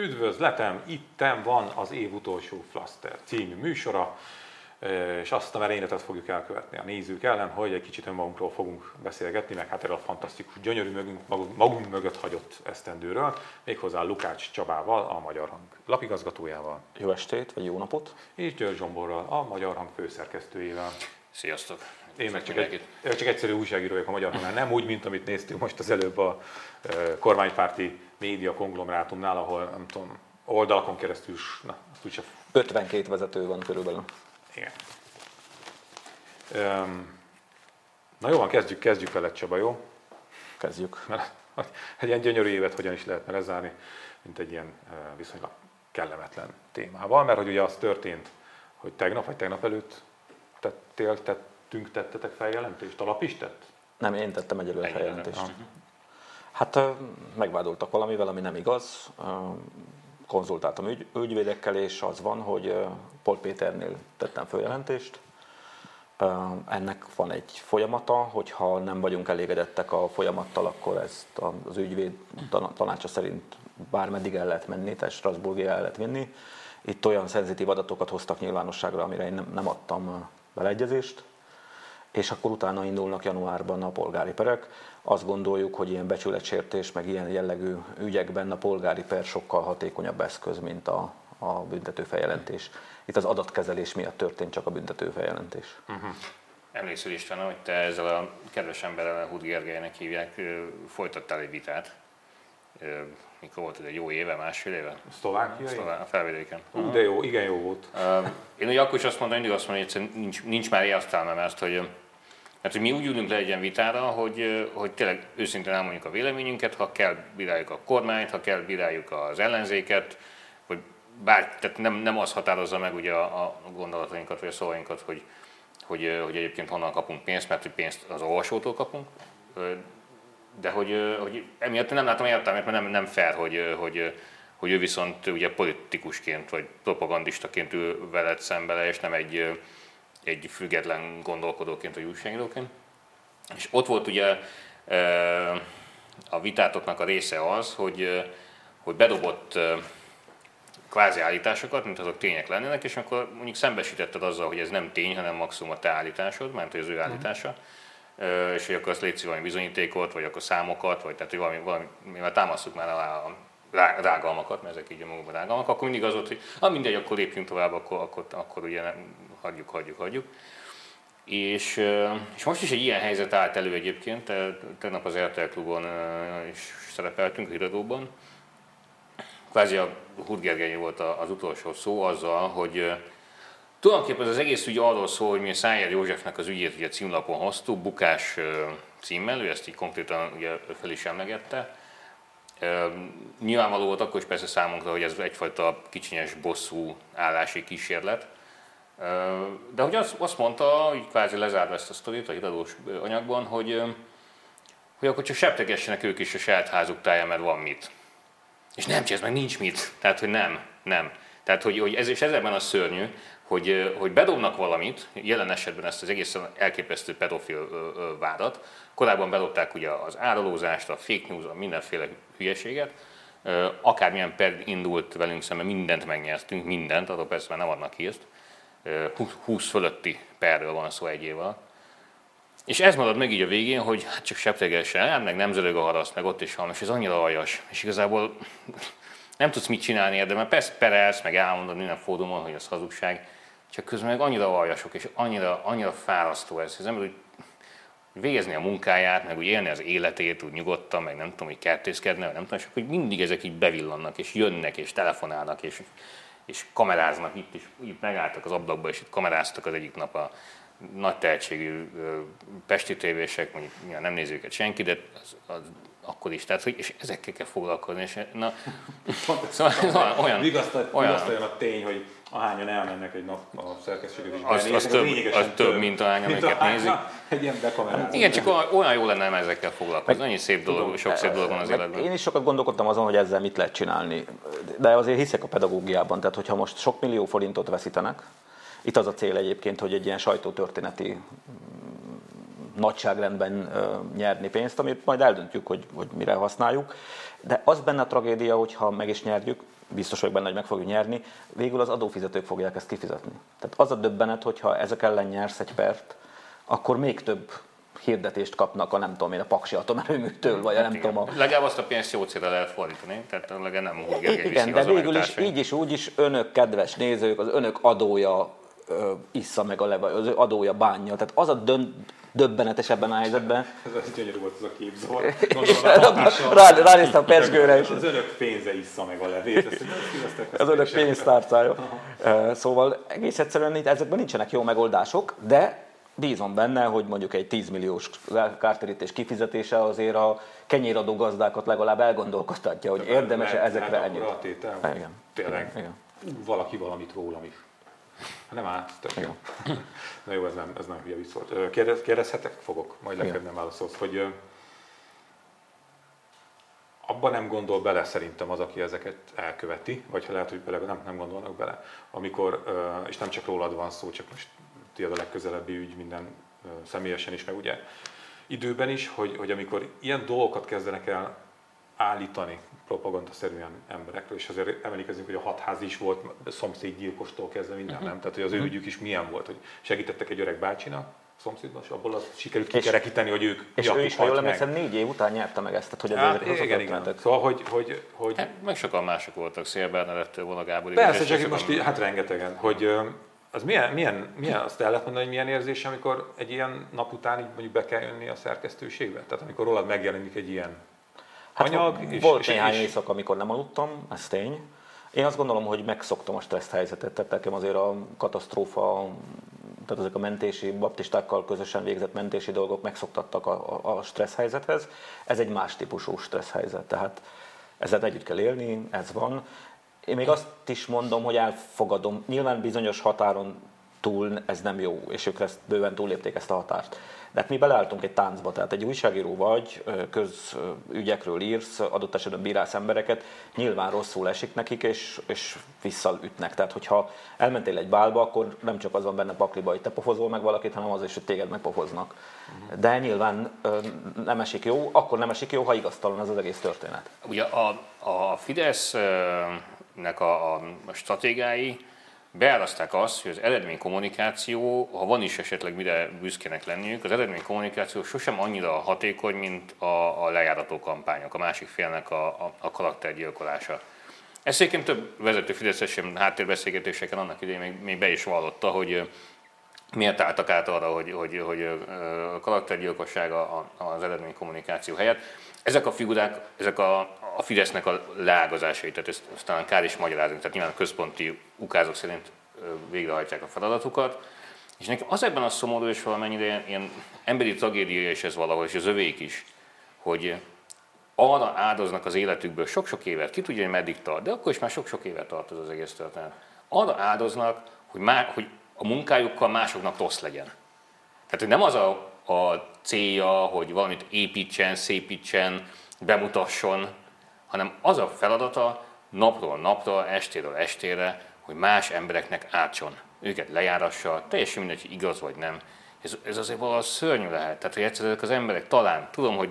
Üdvözletem, itten van az év utolsó Flaster című műsora, és azt a merényletet fogjuk elkövetni a nézők ellen, hogy egy kicsit önmagunkról fogunk beszélgetni, meg hát erről a fantasztikus, gyönyörű mögünk, magunk, magunk mögött hagyott esztendőről, méghozzá Lukács Csabával, a Magyar Hang lapigazgatójával. Jó estét, vagy jó napot! És György Zsomborral, a Magyar Hang főszerkesztőjével. Sziasztok! Én meg csak, egy, csak egyszerű újságíró vagyok a Magyar Hangnál, nem úgy, mint amit néztünk most az előbb a kormánypárti média konglomerátumnál, ahol nem tudom, oldalakon keresztül, na, azt úgyse... 52 vezető van körülbelül. Igen. Na jó van, kezdjük, kezdjük vele Csaba, jó? Kezdjük. Mert egy ilyen gyönyörű évet hogyan is lehetne lezárni, mint egy ilyen viszonylag kellemetlen témával, mert hogy ugye az történt, hogy tegnap vagy tegnap előtt tettél, tettünk, tettetek feljelentést, a lap is tett? Nem, én tettem egyelőre feljelentést. Hát megvádoltak valamivel, ami nem igaz. Konzultáltam ügy, ügyvédekkel, és az van, hogy Pol Péternél tettem feljelentést. Ennek van egy folyamata, hogyha nem vagyunk elégedettek a folyamattal, akkor ezt az ügyvéd tanácsa szerint bármeddig el lehet menni, tehát Strasbourgig el lehet vinni. Itt olyan szenzitív adatokat hoztak nyilvánosságra, amire én nem, nem adtam beleegyezést és akkor utána indulnak januárban a polgári perek. Azt gondoljuk, hogy ilyen becsületsértés, meg ilyen jellegű ügyekben a polgári per sokkal hatékonyabb eszköz, mint a, a büntetőfeljelentés. Itt az adatkezelés miatt történt csak a büntetőfeljelentés. Uh-huh. Emlékszel István, hogy te ezzel a kedves emberrel, Hud Gergelynek hívják, folytattál egy vitát. Mikor volt ez egy jó éve, másfél éve? Szlovákia? Szlová- a felvidéken. Uh, de jó, igen jó volt. Én ugye akkor is azt mondom, mindig azt mondom, hogy nincs, nincs már értelme, mert hogy mert hogy mi úgy ülünk le egy ilyen vitára, hogy, hogy tényleg őszintén elmondjuk a véleményünket, ha kell bíráljuk a kormányt, ha kell bíráljuk az ellenzéket, hogy bár, tehát nem, nem az határozza meg ugye a, a gondolatainkat vagy a szavainkat, hogy, hogy, hogy egyébként honnan kapunk pénzt, mert hogy pénzt az olvasótól kapunk, de hogy, hogy emiatt nem látom értelmet, mert nem, nem fair, hogy, hogy, hogy ő viszont ugye politikusként vagy propagandistaként ül veled szembe és nem egy, egy független gondolkodóként vagy újságíróként. És ott volt ugye a vitátoknak a része az, hogy, hogy bedobott kvázi állításokat, mint azok tények lennének, és akkor mondjuk szembesítetted azzal, hogy ez nem tény, hanem maximum a te állításod, mert hogy az ő mhm. állítása, uh-huh. És hogy akkor azt létszik valami bizonyítékot, vagy akkor számokat, vagy tehát, hogy valami, valami mivel támasztjuk már alá a rágalmakat, mert ezek így a magukban rágalmak, akkor mindig az volt, hogy ah, mindegy, akkor lépjünk tovább, akkor, akkor, akkor ugye nem, hagyjuk, hagyjuk, hagyjuk. És, és most is egy ilyen helyzet állt elő egyébként, tegnap az RTL klubon is szerepeltünk a híradóban. Kvázi a Gergely volt az utolsó szó azzal, hogy tulajdonképpen az egész ügy arról szól, hogy mi Szájer Józsefnek az ügyét ugye címlapon hoztuk, bukás címmel, ő ezt így konkrétan ugye fel is emlegette. Nyilvánvaló volt akkor is persze számunkra, hogy ez egyfajta kicsinyes bosszú állási kísérlet, de hogy azt, azt mondta, hogy kvázi lezárva ezt a sztorit a híradós anyagban, hogy, hogy akkor csak septegessenek ők is a saját házuk táján, mert van mit. És nem, ez meg nincs mit. Tehát, hogy nem, nem. Tehát, hogy, hogy ez, és ez a szörnyű, hogy, hogy bedobnak valamit, jelen esetben ezt az egészen elképesztő pedofil vádat, korábban bedobták ugye az árulózást, a fake news, a mindenféle hülyeséget, akármilyen per indult velünk szemben, mindent megnyertünk, mindent, arról persze már nem adnak hírt, 20 fölötti perről van szó egy évvel. És ez marad meg így a végén, hogy hát csak septegesen, hát meg nem zörög a haraszt, meg ott is van, és ez annyira aljas. És igazából nem tudsz mit csinálni érde, mert persze perelsz, meg elmondod minden fódumon, hogy az hazugság, csak közben meg annyira aljasok, és annyira, annyira fárasztó ez, hogy az ember úgy végezni a munkáját, meg úgy élni az életét, úgy nyugodtan, meg nem tudom, hogy kertészkedne, nem tudom, és akkor mindig ezek így bevillannak, és jönnek, és telefonálnak, és és kameráznak itt is, itt megálltak az ablakba, és itt kameráztak az egyik nap a nagy tehetségű pesti tévések, mondjuk nem nézi őket senki, de az, az akkor is. Tehát, hogy, és ezekkel kell foglalkozni. És, na, szóval ez olyan, olyan, vigasztaljon a tény, hogy ahányan elmennek egy nap a szerkesztséget is az, az, több, az több, mint ahányan, amiket nézik. Egy ilyen Igen, csak olyan jó lenne ezekkel foglalkozni. Annyi szép dolog, tudom, sok szép dolog van az életben. Én is sokat gondolkodtam azon, hogy ezzel mit lehet csinálni. De azért hiszek a pedagógiában. Tehát, hogyha most sok millió forintot veszítenek, itt az a cél egyébként, hogy egy ilyen sajtótörténeti nagyságrendben nyerni pénzt, amit majd eldöntjük, hogy, hogy mire használjuk. De az benne a tragédia, hogyha meg is nyerjük, biztos vagyok benne, hogy meg fogjuk nyerni, végül az adófizetők fogják ezt kifizetni. Tehát az a döbbenet, hogyha ezek ellen nyersz egy pert, akkor még több hirdetést kapnak a nem tudom én, a Paksi atomerőműtől, vagy a nem tudom a... Legalább azt a pénzt jó célra lehet fordítani, tehát legalább nem úgy Igen, de végül is így is úgy is önök, kedves nézők, az önök adója ö, issza meg a leva, az adója bánja. Tehát az a dönt, döbbenetes ebben a helyzetben. Ez gyönyörű volt ez a képzavar. Rá, ránéztem a pesgőre is. Az önök pénze issza meg a levét. Ezt, az önök pénztárcája. Szóval egész egyszerűen ezekben nincsenek jó megoldások, de bízom benne, hogy mondjuk egy 10 milliós kártérítés kifizetése azért a kenyéradó gazdákat legalább elgondolkoztatja, hogy érdemes-e ezekre ennyit. Tényleg. Valaki valamit rólam is. Nem át, tök jó. Na jó, ez nem, ez nem hülye vicc volt. Kérdez, kérdezhetek? Fogok, majd legfeljebb nem válaszolsz, hogy abban nem gondol bele szerintem az, aki ezeket elköveti, vagy ha lehet, hogy bele, nem, nem gondolnak bele, amikor, és nem csak rólad van szó, csak most tiéd a legközelebbi ügy minden személyesen is, meg ugye időben is, hogy, hogy amikor ilyen dolgokat kezdenek el állítani propagandaszerűen emberekről, és azért emlékezünk, hogy a hatház is volt szomszédgyilkostól kezdve minden, uh-huh. nem? Tehát, hogy az ő mhm. ügyük is milyen volt, hogy segítettek egy öreg bácsinak, szomszédban, és abból az sikerült kikerekíteni, hogy ők És ő is, ha jól emlékszem, négy év után nyerte meg ezt, tehát hogy hát, igen, igen. Szóval, hogy, hogy, hogy... Hát, meg sokan mások voltak, Szél Bernadettől, Vona Gábor. Persze, csak most így, hát rengetegen, hogy az milyen, milyen, milyen, azt el lehet mondani, hogy milyen érzés, amikor egy ilyen nap után így mondjuk be kell jönni a szerkesztőségbe? Tehát amikor rólad megjelenik egy ilyen hát. És, volt és, néhány és... éjszaka, amikor nem aludtam, ez tény. Én azt gondolom, hogy megszoktam a stressz helyzetet, tehát nekem azért a katasztrófa, tehát ezek a mentési, baptistákkal közösen végzett mentési dolgok megszoktattak a, a, a stressz helyzethez. Ez egy más típusú stressz helyzet, tehát ezzel együtt kell élni, ez van. Én még azt is mondom, hogy elfogadom, nyilván bizonyos határon túl ez nem jó, és ők ezt bőven túlépték ezt a határt. De hát mi beleálltunk egy táncba, tehát egy újságíró vagy, közügyekről írsz, adott esetben bírálsz embereket, nyilván rosszul esik nekik, és, és visszaütnek. Tehát, hogyha elmentél egy bálba, akkor nem csak az van benne pakliba, hogy te pofozol meg valakit, hanem az is, hogy téged megpofoznak. De nyilván nem esik jó, akkor nem esik jó, ha igaztalan az az egész történet. Ugye a, a Fidesznek a, a stratégiái, beáraszták azt, hogy az eredménykommunikáció, ha van is esetleg mire büszkének lenniük, az eredménykommunikáció sosem annyira hatékony, mint a, a lejárató kampányok, a másik félnek a, a, a karaktergyilkolása. Ezt egyébként több vezető Fideszes háttérbeszélgetéseken annak idején még, még be is vallotta, hogy miért álltak át arra, hogy, hogy, hogy a karaktergyilkosság az eredménykommunikáció helyett. Ezek a figurák, ezek a, a Fidesznek a leágazásai, tehát ezt, talán kár is magyarázni, tehát nyilván a központi ukázok szerint végrehajtják a feladatukat. És nekem az ebben a szomorú és valamennyire ilyen, ilyen emberi tragédia és ez valahol, és az övék is, hogy arra áldoznak az életükből sok-sok évet, ki tudja, hogy meddig tart, de akkor is már sok-sok évet tart ez az egész történet. Arra áldoznak, hogy, má, hogy a munkájukkal másoknak rossz legyen. Tehát, hogy nem az a, a célja, hogy valamit építsen, szépítsen, bemutasson, hanem az a feladata napról napra, estéről estére, hogy más embereknek átson, őket lejárassa, teljesen mindegy, hogy igaz vagy nem. Ez, ez azért valahol szörnyű lehet. Tehát, hogy egyszerűen az emberek talán, tudom, hogy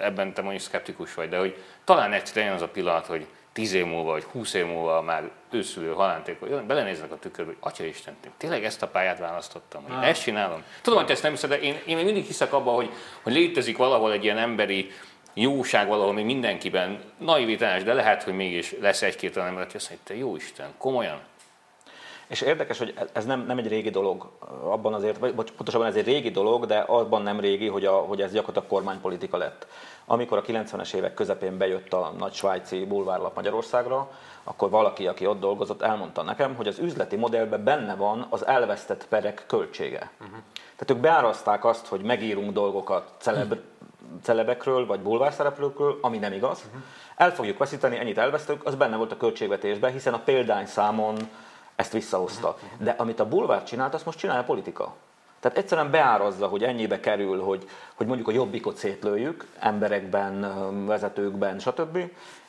ebben te mondjuk szkeptikus vagy, de hogy talán egyszerűen az a pillanat, hogy 10 év múlva, vagy 20 év múlva már őszülő halánték, hogy belenéznek a tükörbe, hogy Atya Isten, tényleg ezt a pályát választottam, hogy ezt csinálom. Tudom, hogy ezt nem hiszed, de én, én még mindig hiszek abban, hogy, hogy létezik valahol egy ilyen emberi jóság valahol még mindenkiben, naivitás, de lehet, hogy mégis lesz egy-két olyan ember, aki azt mondja, te jó Isten, komolyan. És érdekes, hogy ez nem, nem egy régi dolog, abban azért, vagy pontosabban ez egy régi dolog, de abban nem régi, hogy, a, hogy ez gyakorlatilag kormánypolitika lett. Amikor a 90-es évek közepén bejött a nagy svájci bulvárlap Magyarországra, akkor valaki, aki ott dolgozott, elmondta nekem, hogy az üzleti modellben benne van az elvesztett perek költsége. Uh-huh. Tehát ők beáraszták azt, hogy megírunk dolgokat celeb, celebekről vagy bulvárszereplőkről, ami nem igaz. Uh-huh. El fogjuk veszíteni, ennyit elvesztük, az benne volt a költségvetésben, hiszen a példányszámon ezt visszahozta. De amit a bulvár csinált, azt most csinálja a politika. Tehát egyszerűen beárazza, hogy ennyibe kerül, hogy, hogy mondjuk a jobbikot szétlőjük, emberekben, vezetőkben, stb.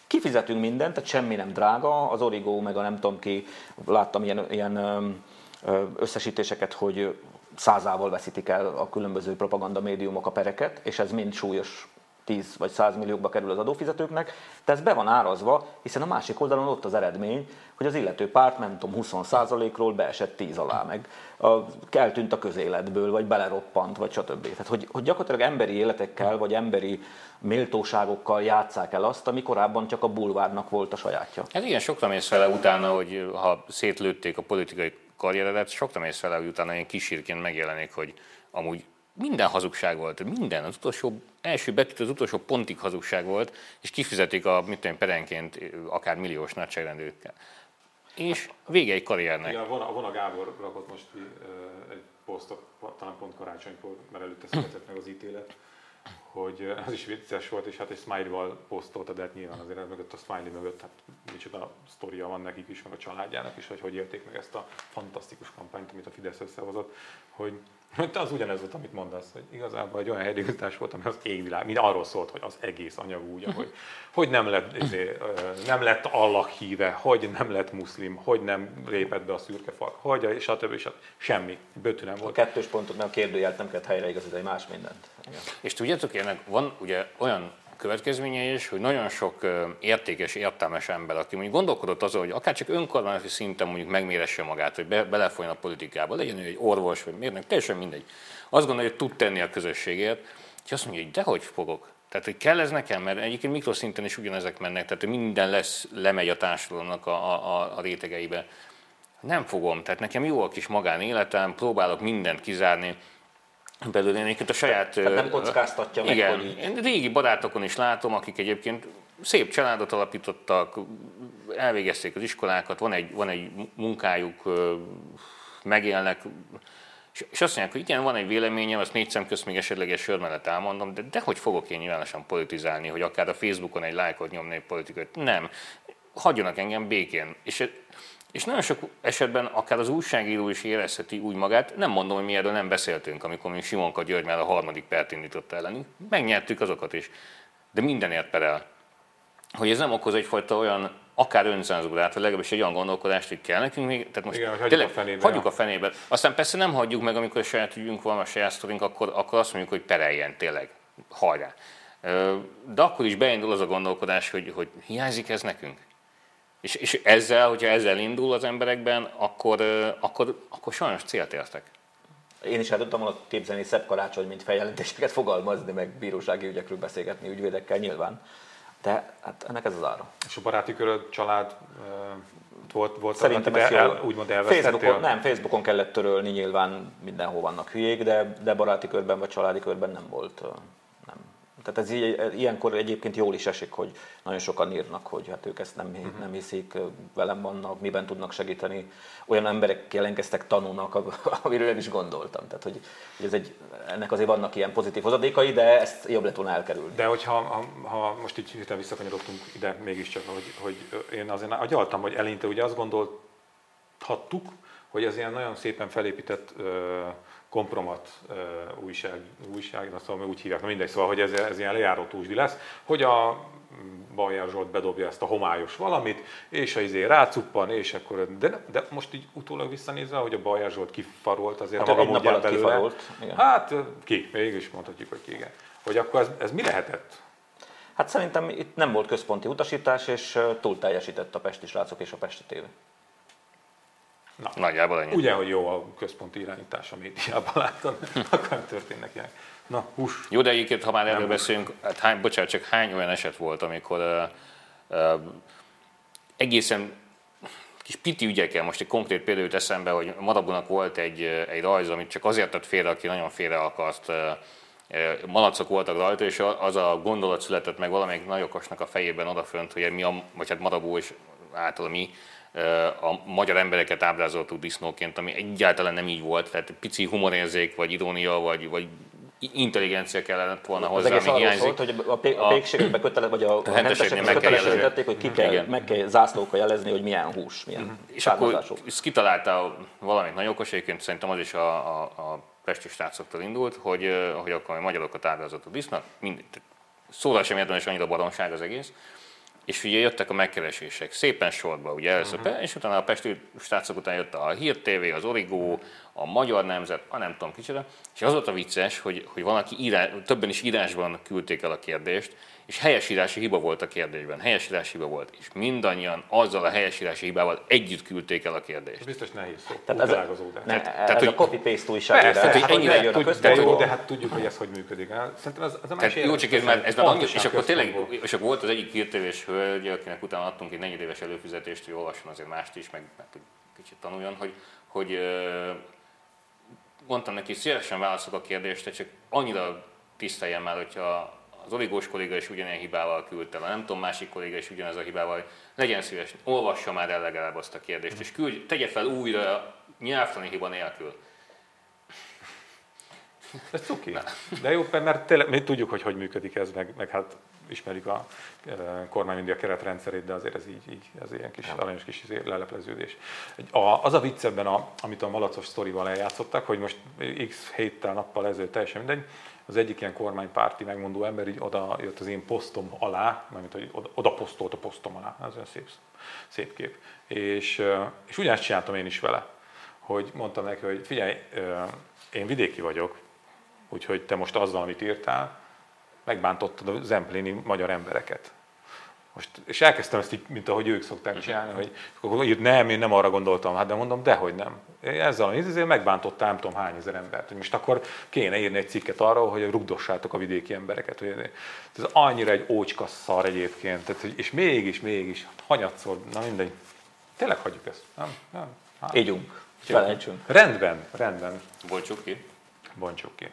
Kifizetünk mindent, tehát semmi nem drága, az Origo, meg a nem tudom ki, láttam ilyen, ilyen összesítéseket, hogy százával veszítik el a különböző propaganda médiumok a pereket, és ez mind súlyos 10 vagy 100 milliókba kerül az adófizetőknek, de ez be van árazva, hiszen a másik oldalon ott az eredmény, hogy az illető párt, nem tudom, 20%-ról beesett 10 alá, meg a, eltűnt a közéletből, vagy beleroppant, vagy stb. Tehát, hogy, hogy gyakorlatilag emberi életekkel, vagy emberi méltóságokkal játszák el azt, ami korábban csak a bulvárnak volt a sajátja. Hát igen, sokra mész vele utána, hogy ha szétlőtték a politikai karrieredet, sokra mész vele, hogy utána ilyen kísírként megjelenik, hogy amúgy minden hazugság volt, minden, az utolsó első betűt az utolsó pontig hazugság volt, és kifizetik a, mit tudom, perenként akár milliós nagyságrendőkkel. És vége egy karriernek. Ja, a Vona Gábor rakott most ki egy posztot, talán pont karácsonykor, mert előtte született meg az ítélet, hogy az is vicces volt, és hát egy smiley-val posztolta, de hát nyilván azért mögött a smiley mögött, hát micsoda sztoria van nekik is, meg a családjának is, hogy hogy élték meg ezt a fantasztikus kampányt, amit a Fidesz összehozott, hogy te az ugyanez volt, amit mondasz, hogy igazából egy olyan helyreigazítás volt, ami az égvilág, mint arról szólt, hogy az egész anyag úgy, ahogy, hogy nem lett, ezért, nem lett Allah híve, hogy nem lett muszlim, hogy nem lépett be a szürke fal, hogy, és a többi, és a, semmi, bötű nem volt. A kettős pontot, mert a kérdőjelt nem kellett helyreigazítani, más mindent. Igen. És tudjátok, ennek van ugye olyan következménye is, hogy nagyon sok értékes, értelmes ember, aki mondjuk gondolkodott azon, hogy akár csak önkormányzati szinten mondjuk megméresse magát, hogy be, belefolyjon a politikába, legyen ő egy orvos vagy mérnök, teljesen mindegy. Azt gondolja, hogy tud tenni a közösségért, és azt mondja, hogy dehogy fogok. Tehát, hogy kell ez nekem, mert egyébként mikroszinten is ugyanezek mennek, tehát minden lesz, lemegy a társadalomnak a, a, a rétegeibe. Nem fogom, tehát nekem jó a kis magánéletem, próbálok mindent kizárni, belőle egyébként a saját... Tehát nem kockáztatja meg, igen, hogy így... régi barátokon is látom, akik egyébként szép családot alapítottak, elvégezték az iskolákat, van egy, van egy munkájuk, megélnek, és azt mondják, hogy igen, van egy véleményem, azt négy szem közt még esetleges sör mellett elmondom, de dehogy fogok én nyilvánosan politizálni, hogy akár a Facebookon egy lájkot nyomni egy politikai. Nem. Hagyjanak engem békén. És és nagyon sok esetben akár az újságíró is érezheti úgy magát, nem mondom, hogy mi erről nem beszéltünk, amikor mi Simonka György már a harmadik pert indított ellenünk. Megnyertük azokat is, de mindenért perel. Hogy ez nem okoz egyfajta olyan akár öncenzúrát, vagy legalábbis egy olyan gondolkodást, hogy kell nekünk még, tehát most Igen, hagyjuk, tényleg, a fenébe, hagyjuk a fenébe. Aztán persze nem hagyjuk meg, amikor a saját ügyünk van, a saját sztorink, akkor, akkor azt mondjuk, hogy pereljen tényleg, hajrá. De akkor is beindul az a gondolkodás, hogy, hogy hiányzik ez nekünk. És, és ezzel, hogyha ezzel indul az emberekben, akkor, akkor, akkor sajnos célt értek. Én is el tudtam volna képzelni szebb karácsony, mint feljelentéseket fogalmazni, meg bírósági ügyekről beszélgetni ügyvédekkel nyilván. De hát ennek ez az ára. És a baráti köröd, család volt, volt Szerintem ez el, úgymond Facebookon, nem, Facebookon kellett törölni, nyilván mindenhol vannak hülyék, de, de baráti körben vagy családi körben nem volt tehát ez ilyenkor egyébként jól is esik, hogy nagyon sokan írnak, hogy hát ők ezt nem, uh-huh. nem hiszik, velem vannak, miben tudnak segíteni. Olyan emberek jelentkeztek tanúnak, amiről én is gondoltam. Tehát, hogy, hogy ez egy, ennek azért vannak ilyen pozitív hozadékai, de ezt jobb lett volna elkerülni. De hogyha ha, ha most így hirtelen visszakanyarodtunk ide mégiscsak, hogy, hogy én azért agyaltam, hogy eleinte ugye azt gondolhattuk, hogy ez ilyen nagyon szépen felépített kompromat újság, újság, azt szóval úgy hívják, na mindegy, szóval, hogy ez, ez ilyen lejáró túlzsdi lesz, hogy a Bajer Zsolt bedobja ezt a homályos valamit, és a izé rácuppan, és akkor, de, de most így utólag visszanézve, hogy a Bajer Zsolt kifarolt azért hát a maga módján belőle. Kifarolt, igen. Hát ki, mégis mondhatjuk, hogy ki, igen. Hogy akkor ez, ez mi lehetett? Hát szerintem itt nem volt központi utasítás, és túl teljesített a Pesti srácok és a Pesti tévé. Na, Nagyjából ennyi. Ugye, hogy jó a központi irányítás a médiában látod, akkor nem történnek ilyenek. Na, hús. Jó, de egyébként, ha már erről beszélünk, hát hány, bocsánat, csak hány olyan eset volt, amikor uh, uh, egészen kis piti ügyekkel, most egy konkrét példát eszembe, hogy Madabunak volt egy, egy rajz, amit csak azért tett félre, aki nagyon félre akart, uh, malacok voltak rajta, és az a gondolat született meg valamelyik nagyokosnak a fejében odafönt, hogy mi a, vagy hát Madabó és által mi a magyar embereket ábrázoltuk disznóként, ami egyáltalán nem így volt, tehát pici humorérzék, vagy irónia, vagy, vagy intelligencia kellett volna hozzá, az ami hiányzik. Szólt, hogy a, pé- a pékségekbe kötele, vagy a, a hentesekbe kötelesítették, hogy ki kell, meg kell zászlókkal jelezni, hogy milyen hús, milyen uh-huh. És akkor kitalálta valamit nagyon okos, egyébként szerintem az is a, a, a pesti srácoktól indult, hogy, hogy akkor a magyarokat ábrázolt a disznók, mind, szóval sem érdemes annyira baromság az egész, és ugye jöttek a megkeresések, szépen sorba, ugye először, uh-huh. és utána a Pesti srácok után jött a Hír TV, az Origo, a Magyar Nemzet, a nem tudom kicsoda, és az volt a vicces, hogy, hogy van, aki írás, többen is írásban küldték el a kérdést, és helyesírási hiba volt a kérdésben, helyesírási hiba volt, és mindannyian azzal a helyesírási hibával együtt küldték el a kérdést. Biztos nehéz szó, tehát ez, a, ne, tehát, ez hogy, a copy-paste újság. Persze, tehát, hogy ennyire jön a de, jó, de hát tudjuk, hogy ez hogy működik. Szerintem ez, ez a tehát, jó, csak ez már, ez már annyi, és akkor tényleg, és akkor volt az egyik hírtévés hölgy, akinek utána adtunk egy negyedéves előfizetést, hogy olvasson azért mást is, meg, meg kicsit tanuljon, hogy, hogy mondtam neki, szívesen válaszok a kérdést, csak annyira tiszteljem már, hogyha az oligós kolléga is ugyanilyen hibával küldte el, nem tudom, másik kolléga is ugyanez a hibával, hogy legyen szíves, olvassa már el legalább azt a kérdést, és küldj, tegye fel újra nyelvtani hiba nélkül. Ez cuki. De jó, mert tényleg, mi tudjuk, hogy hogy működik ez, meg, meg hát ismerjük a e, kormány mindig a keretrendszerét, de azért ez így, így ez ilyen kis aranyos kis izé, lelepleződés. A, az a vicc ebben, a, amit a malacos sztorival eljátszottak, hogy most x héttel, nappal ezelőtt teljesen mindegy, az egyik ilyen kormánypárti megmondó ember így oda jött az én posztom alá, mert hogy oda, oda posztolt a posztom alá, ez olyan szép, szép kép. És, és ugyanezt csináltam én is vele, hogy mondtam neki, hogy figyelj, én vidéki vagyok, úgyhogy te most azzal, amit írtál, megbántottad a zempléni magyar embereket. Most, és elkezdtem ezt így, mint ahogy ők szokták csinálni, hogy akkor írt, nem, én nem arra gondoltam, hát de mondom, dehogy nem. Ezzel a ezért megbántottam nem tudom hány ezer embert. Hogy most akkor kéne írni egy cikket arról, hogy rugdossátok a vidéki embereket. Hogy ez annyira egy ócska szar egyébként. Tehát, és mégis, mégis, hanyatszor, na mindegy. Tényleg hagyjuk ezt. Nem? nem. Hát. Ígyunk. Felejtsünk. Rendben, rendben. Bontsuk ki. Bontsuk ki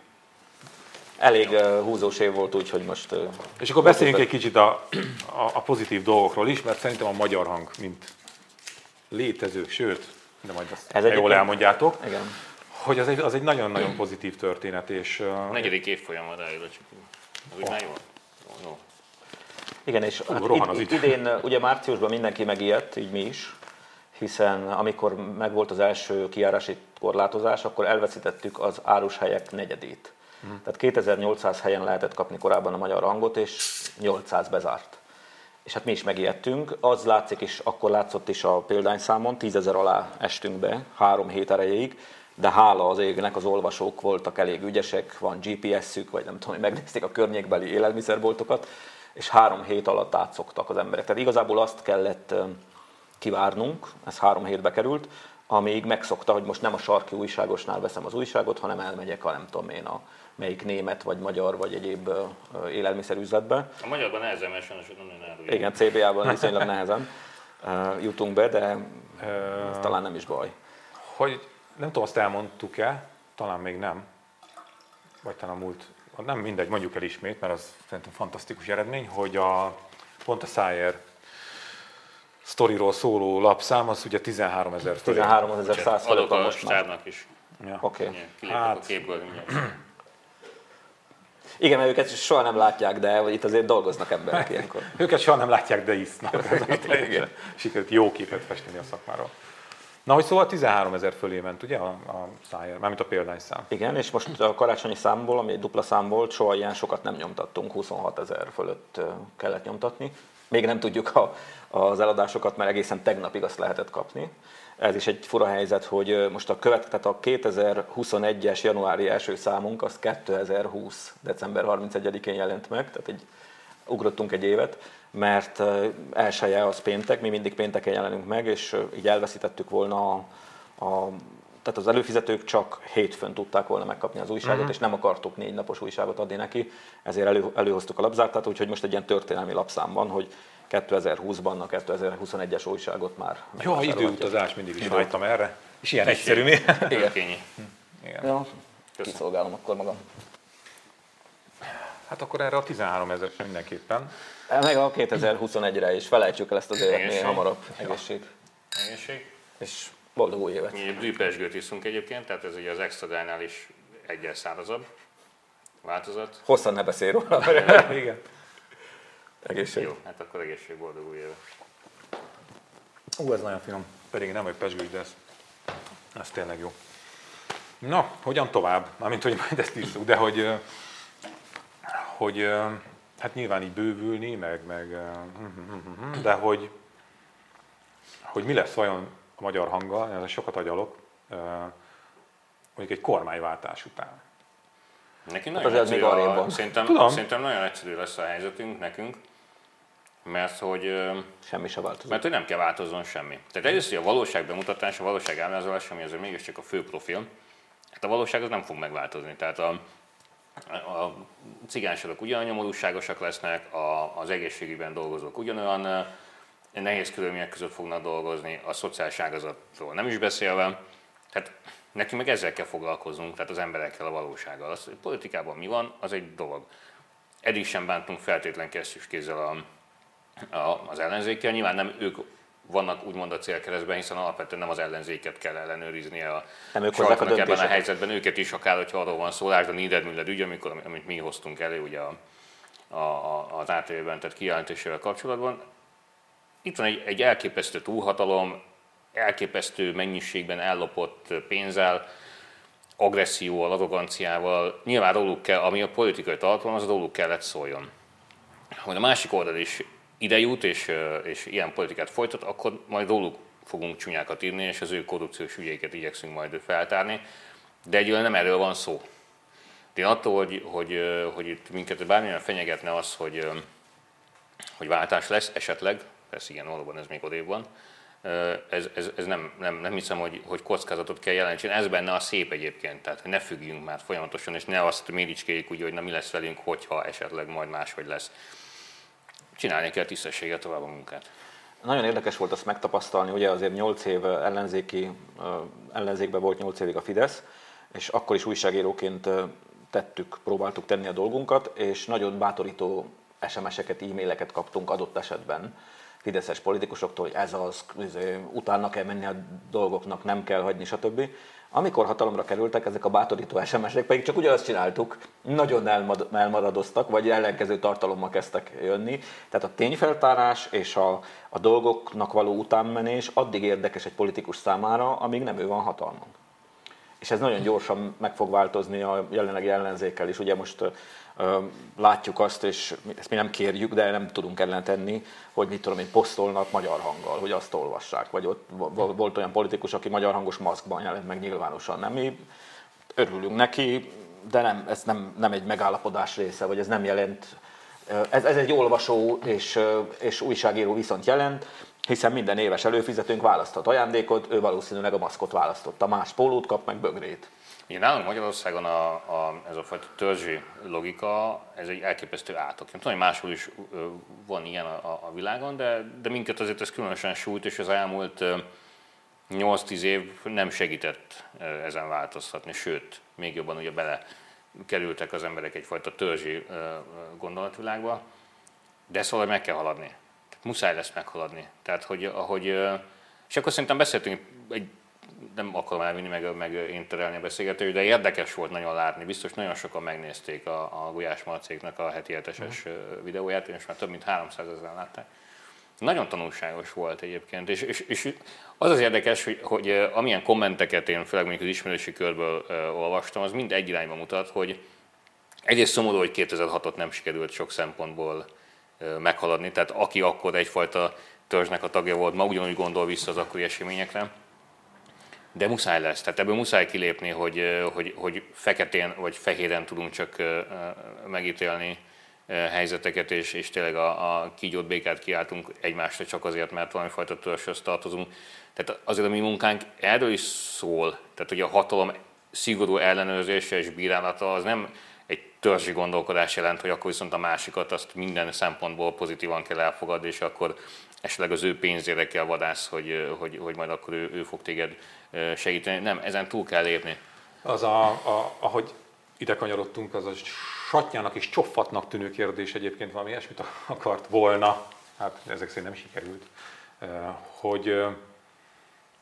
elég uh, húzós év volt, úgyhogy most... Uh, és akkor beszéljünk egy kicsit a, a, a pozitív dolgokról is, mert szerintem a magyar hang, mint létező, sőt, de majd azt Ez jól elmondjátok, igen. hogy az egy, az egy nagyon-nagyon pozitív történet. És, uh, negyedik évfolyam van rájövő, csak úgy már jó. jó. Igen, és hát id- idén, ugye márciusban mindenki megijedt, így mi is, hiszen amikor megvolt az első kiárási korlátozás, akkor elveszítettük az árushelyek negyedét. Mm. Tehát 2800 helyen lehetett kapni korábban a magyar hangot, és 800 bezárt. És hát mi is megijedtünk. Az látszik is, akkor látszott is a példányszámon, 10 ezer alá estünk be, három hét erejéig, de hála az égnek az olvasók voltak elég ügyesek, van GPS-ük, vagy nem tudom, hogy megnézték a környékbeli élelmiszerboltokat, és három hét alatt átszoktak az emberek. Tehát igazából azt kellett kivárnunk, ez három hétbe került, amíg megszokta, hogy most nem a sarki újságosnál veszem az újságot, hanem elmegyek a nem tudom én a melyik német, vagy magyar, vagy egyéb élelmiszerüzletbe. A magyarban nehezen, mert sajnos nem nagyon árulja. Igen, CBA-ban viszonylag nehezen jutunk be, de ez talán nem is baj. Hogy nem tudom, azt elmondtuk-e, talán még nem, vagy talán a múlt, nem mindegy, mondjuk el ismét, mert az szerintem fantasztikus eredmény, hogy a, pont a Szájer sztoriról szóló lapszám, az ugye 13 ezer fölé. 13 ezer száz fölött van most már. is. Ja. Oké. Okay. Hát, a képből Igen, mert őket soha nem látják, de itt azért dolgoznak emberek ilyenkor. őket soha nem látják, de isznak. Igen. Sikerült jó képet festeni a szakmáról. Na, hogy szóval 13 ezer fölé ment, ugye, a, a szájér, mármint a példányszám. Igen, és most a karácsonyi számból, ami egy dupla szám volt, soha ilyen sokat nem nyomtattunk, 26 ezer fölött kellett nyomtatni. Még nem tudjuk a, az eladásokat, mert egészen tegnapig azt lehetett kapni ez is egy fura helyzet, hogy most a követ, tehát a 2021-es januári első számunk az 2020. december 31-én jelent meg, tehát egy, ugrottunk egy évet, mert elsője az péntek, mi mindig pénteken jelenünk meg, és így elveszítettük volna a, a tehát az előfizetők csak hétfőn tudták volna megkapni az újságot, uh-huh. és nem akartuk négy napos újságot adni neki, ezért elő, előhoztuk a lapzártát, úgyhogy most egy ilyen történelmi lapszám van, hogy 2020-ban a 2021-es újságot már Jó, időutazás mindig is vágytam erre. És ilyen egyszerű mi? Igen. Igen. Ja, kiszolgálom akkor magam. Hát akkor erre a 13 ezer mindenképpen. Meg a 2021-re is, felejtsük el ezt az évet minél hamarabb. Egészség. Egészség. És boldog új évet. Mi brüpesgőt iszunk egyébként, tehát ez ugye az extra is egyel szárazabb változat. Hosszan ne beszélj róla. Igen. Egészség. Jó, hát akkor egészség, boldog új évet. Ú, ez nagyon finom. Pedig nem vagy pesgős, de ez, ez tényleg jó. Na, hogyan tovább? Mármint, hogy majd ezt iszunk, de hogy, hogy hát nyilván így bővülni, meg, meg de hogy, hogy mi lesz vajon a magyar hanggal, ez sokat agyalok, mondjuk egy kormányváltás után. Nekünk hát nagyon egyszerű, a, szerintem, Tudom. szerintem nagyon egyszerű lesz a helyzetünk nekünk, mert hogy... Semmi se változik. Mert hogy nem kell változzon semmi. Tehát egyrészt, hogy a valóság bemutatása, a valóság ábrázolása, ami azért mégiscsak a fő profil, hát a valóság az nem fog megváltozni. Tehát a, a cigánysorok ugyanolyan nyomorúságosak lesznek, a, az egészségügyben dolgozók ugyanolyan nehéz körülmények között fognak dolgozni, a szociális ágazatról nem is beszélve. Tehát nekünk meg ezzel kell foglalkoznunk, tehát az emberekkel, a valósággal. Az, hogy politikában mi van, az egy dolog. Eddig sem bántunk feltétlen kesztyűs kézzel a, a, az ellenzékkel. Nyilván nem ők vannak úgymond a célkeresztben, hiszen alapvetően nem az ellenzéket kell ellenőriznie a nem ők a ebben a helyzetben, őket is akár, hogyha arról van szó, lásd a Niedermüller ügy, amikor, amit mi hoztunk elő ugye a, a, a, az átélőben, tehát kijelentésével kapcsolatban. Itt van egy, egy elképesztő túlhatalom, elképesztő mennyiségben ellopott pénzzel, agresszióval, arroganciával, nyilván róluk kell, ami a politikai tartalom, az róluk kellett szóljon. Hogy a másik oldal is ide jut, és, és ilyen politikát folytat, akkor majd róluk fogunk csúnyákat írni, és az ő korrupciós ügyeiket igyekszünk majd feltárni. De egyébként nem erről van szó. Én attól, hogy, hogy, hogy itt minket bármilyen fenyegetne az, hogy, hogy váltás lesz esetleg, persze igen, valóban ez még odébb van, ez, ez, ez nem, nem, nem hiszem, hogy, hogy kockázatot kell jelenteni. Ez benne a szép egyébként, tehát ne függjünk már folyamatosan, és ne azt méricskéljük úgy, hogy na mi lesz velünk, hogyha esetleg majd máshogy lesz. Csinálni kell tisztességet tovább a munkát. Nagyon érdekes volt azt megtapasztalni, ugye azért 8 év ellenzéki, ellenzékben volt 8 évig a Fidesz, és akkor is újságíróként tettük, próbáltuk tenni a dolgunkat, és nagyon bátorító SMS-eket, e-maileket kaptunk adott esetben fideszes politikusoktól, hogy ez az, izé, utána kell menni a dolgoknak, nem kell hagyni, stb. Amikor hatalomra kerültek ezek a bátorító SMS-ek, pedig csak ugyanazt csináltuk, nagyon elmaradoztak, vagy ellenkező tartalommal kezdtek jönni. Tehát a tényfeltárás és a, a dolgoknak való utánmenés addig érdekes egy politikus számára, amíg nem ő van hatalmon. És ez nagyon gyorsan meg fog változni a jelenlegi ellenzékkel is. Ugye most látjuk azt, és ezt mi nem kérjük, de nem tudunk ellen hogy mit tudom én, posztolnak magyar hanggal, hogy azt olvassák. Vagy ott volt olyan politikus, aki magyar hangos maszkban jelent meg nyilvánosan. Nem, mi örülünk neki, de nem, ez nem, nem egy megállapodás része, vagy ez nem jelent, ez, ez egy olvasó és, és újságíró viszont jelent, hiszen minden éves előfizetőnk választhat ajándékot, ő valószínűleg a maszkot választotta, más pólót kap, meg bögrét. Ugye nálunk Magyarországon a, a, ez a fajta törzsi logika, ez egy elképesztő átok. Nem tudom, hogy máshol is van ilyen a, a világon, de, de minket azért ez különösen sújt, és az elmúlt 8-10 év nem segített ezen változtatni, sőt, még jobban ugye bele kerültek az emberek egyfajta törzsi gondolatvilágba, de ezt meg kell haladni. Tehát muszáj lesz meghaladni. Tehát, hogy ahogy, és akkor szerintem beszéltünk egy nem akarom elvinni, meg, meg én terelni a beszélgetést, de érdekes volt nagyon látni. Biztos nagyon sokan megnézték a, a Gulyás Marcéknak a heti heteses mm. videóját, és már több mint 300 ezeren látták. Nagyon tanulságos volt egyébként, és, és, és az az érdekes, hogy, hogy amilyen kommenteket én főleg mondjuk az ismerősi körből olvastam, az mind egy irányba mutat, hogy egyrészt szomorú, hogy 2006-ot nem sikerült sok szempontból meghaladni, tehát aki akkor egyfajta törzsnek a tagja volt, ma ugyanúgy gondol vissza az akkori eseményekre, de muszáj lesz. Tehát ebből muszáj kilépni, hogy, hogy, hogy feketén vagy fehéren tudunk csak megítélni helyzeteket, és, és tényleg a, a kígyót békát kiáltunk egymásra csak azért, mert valami fajta törzshöz tartozunk. Tehát azért a mi munkánk erről is szól, tehát hogy a hatalom szigorú ellenőrzése és bírálata az nem egy törzsi gondolkodás jelent, hogy akkor viszont a másikat azt minden szempontból pozitívan kell elfogadni, és akkor esetleg az ő pénzére kell vadász, hogy, hogy, hogy majd akkor ő, ő fog téged segíteni. Nem, ezen túl kell lépni. Az, a, a, ahogy ide kanyarodtunk, az a satnyának és csoffatnak tűnő kérdés egyébként valami ilyesmit akart volna, hát ezek szerint nem sikerült, hogy,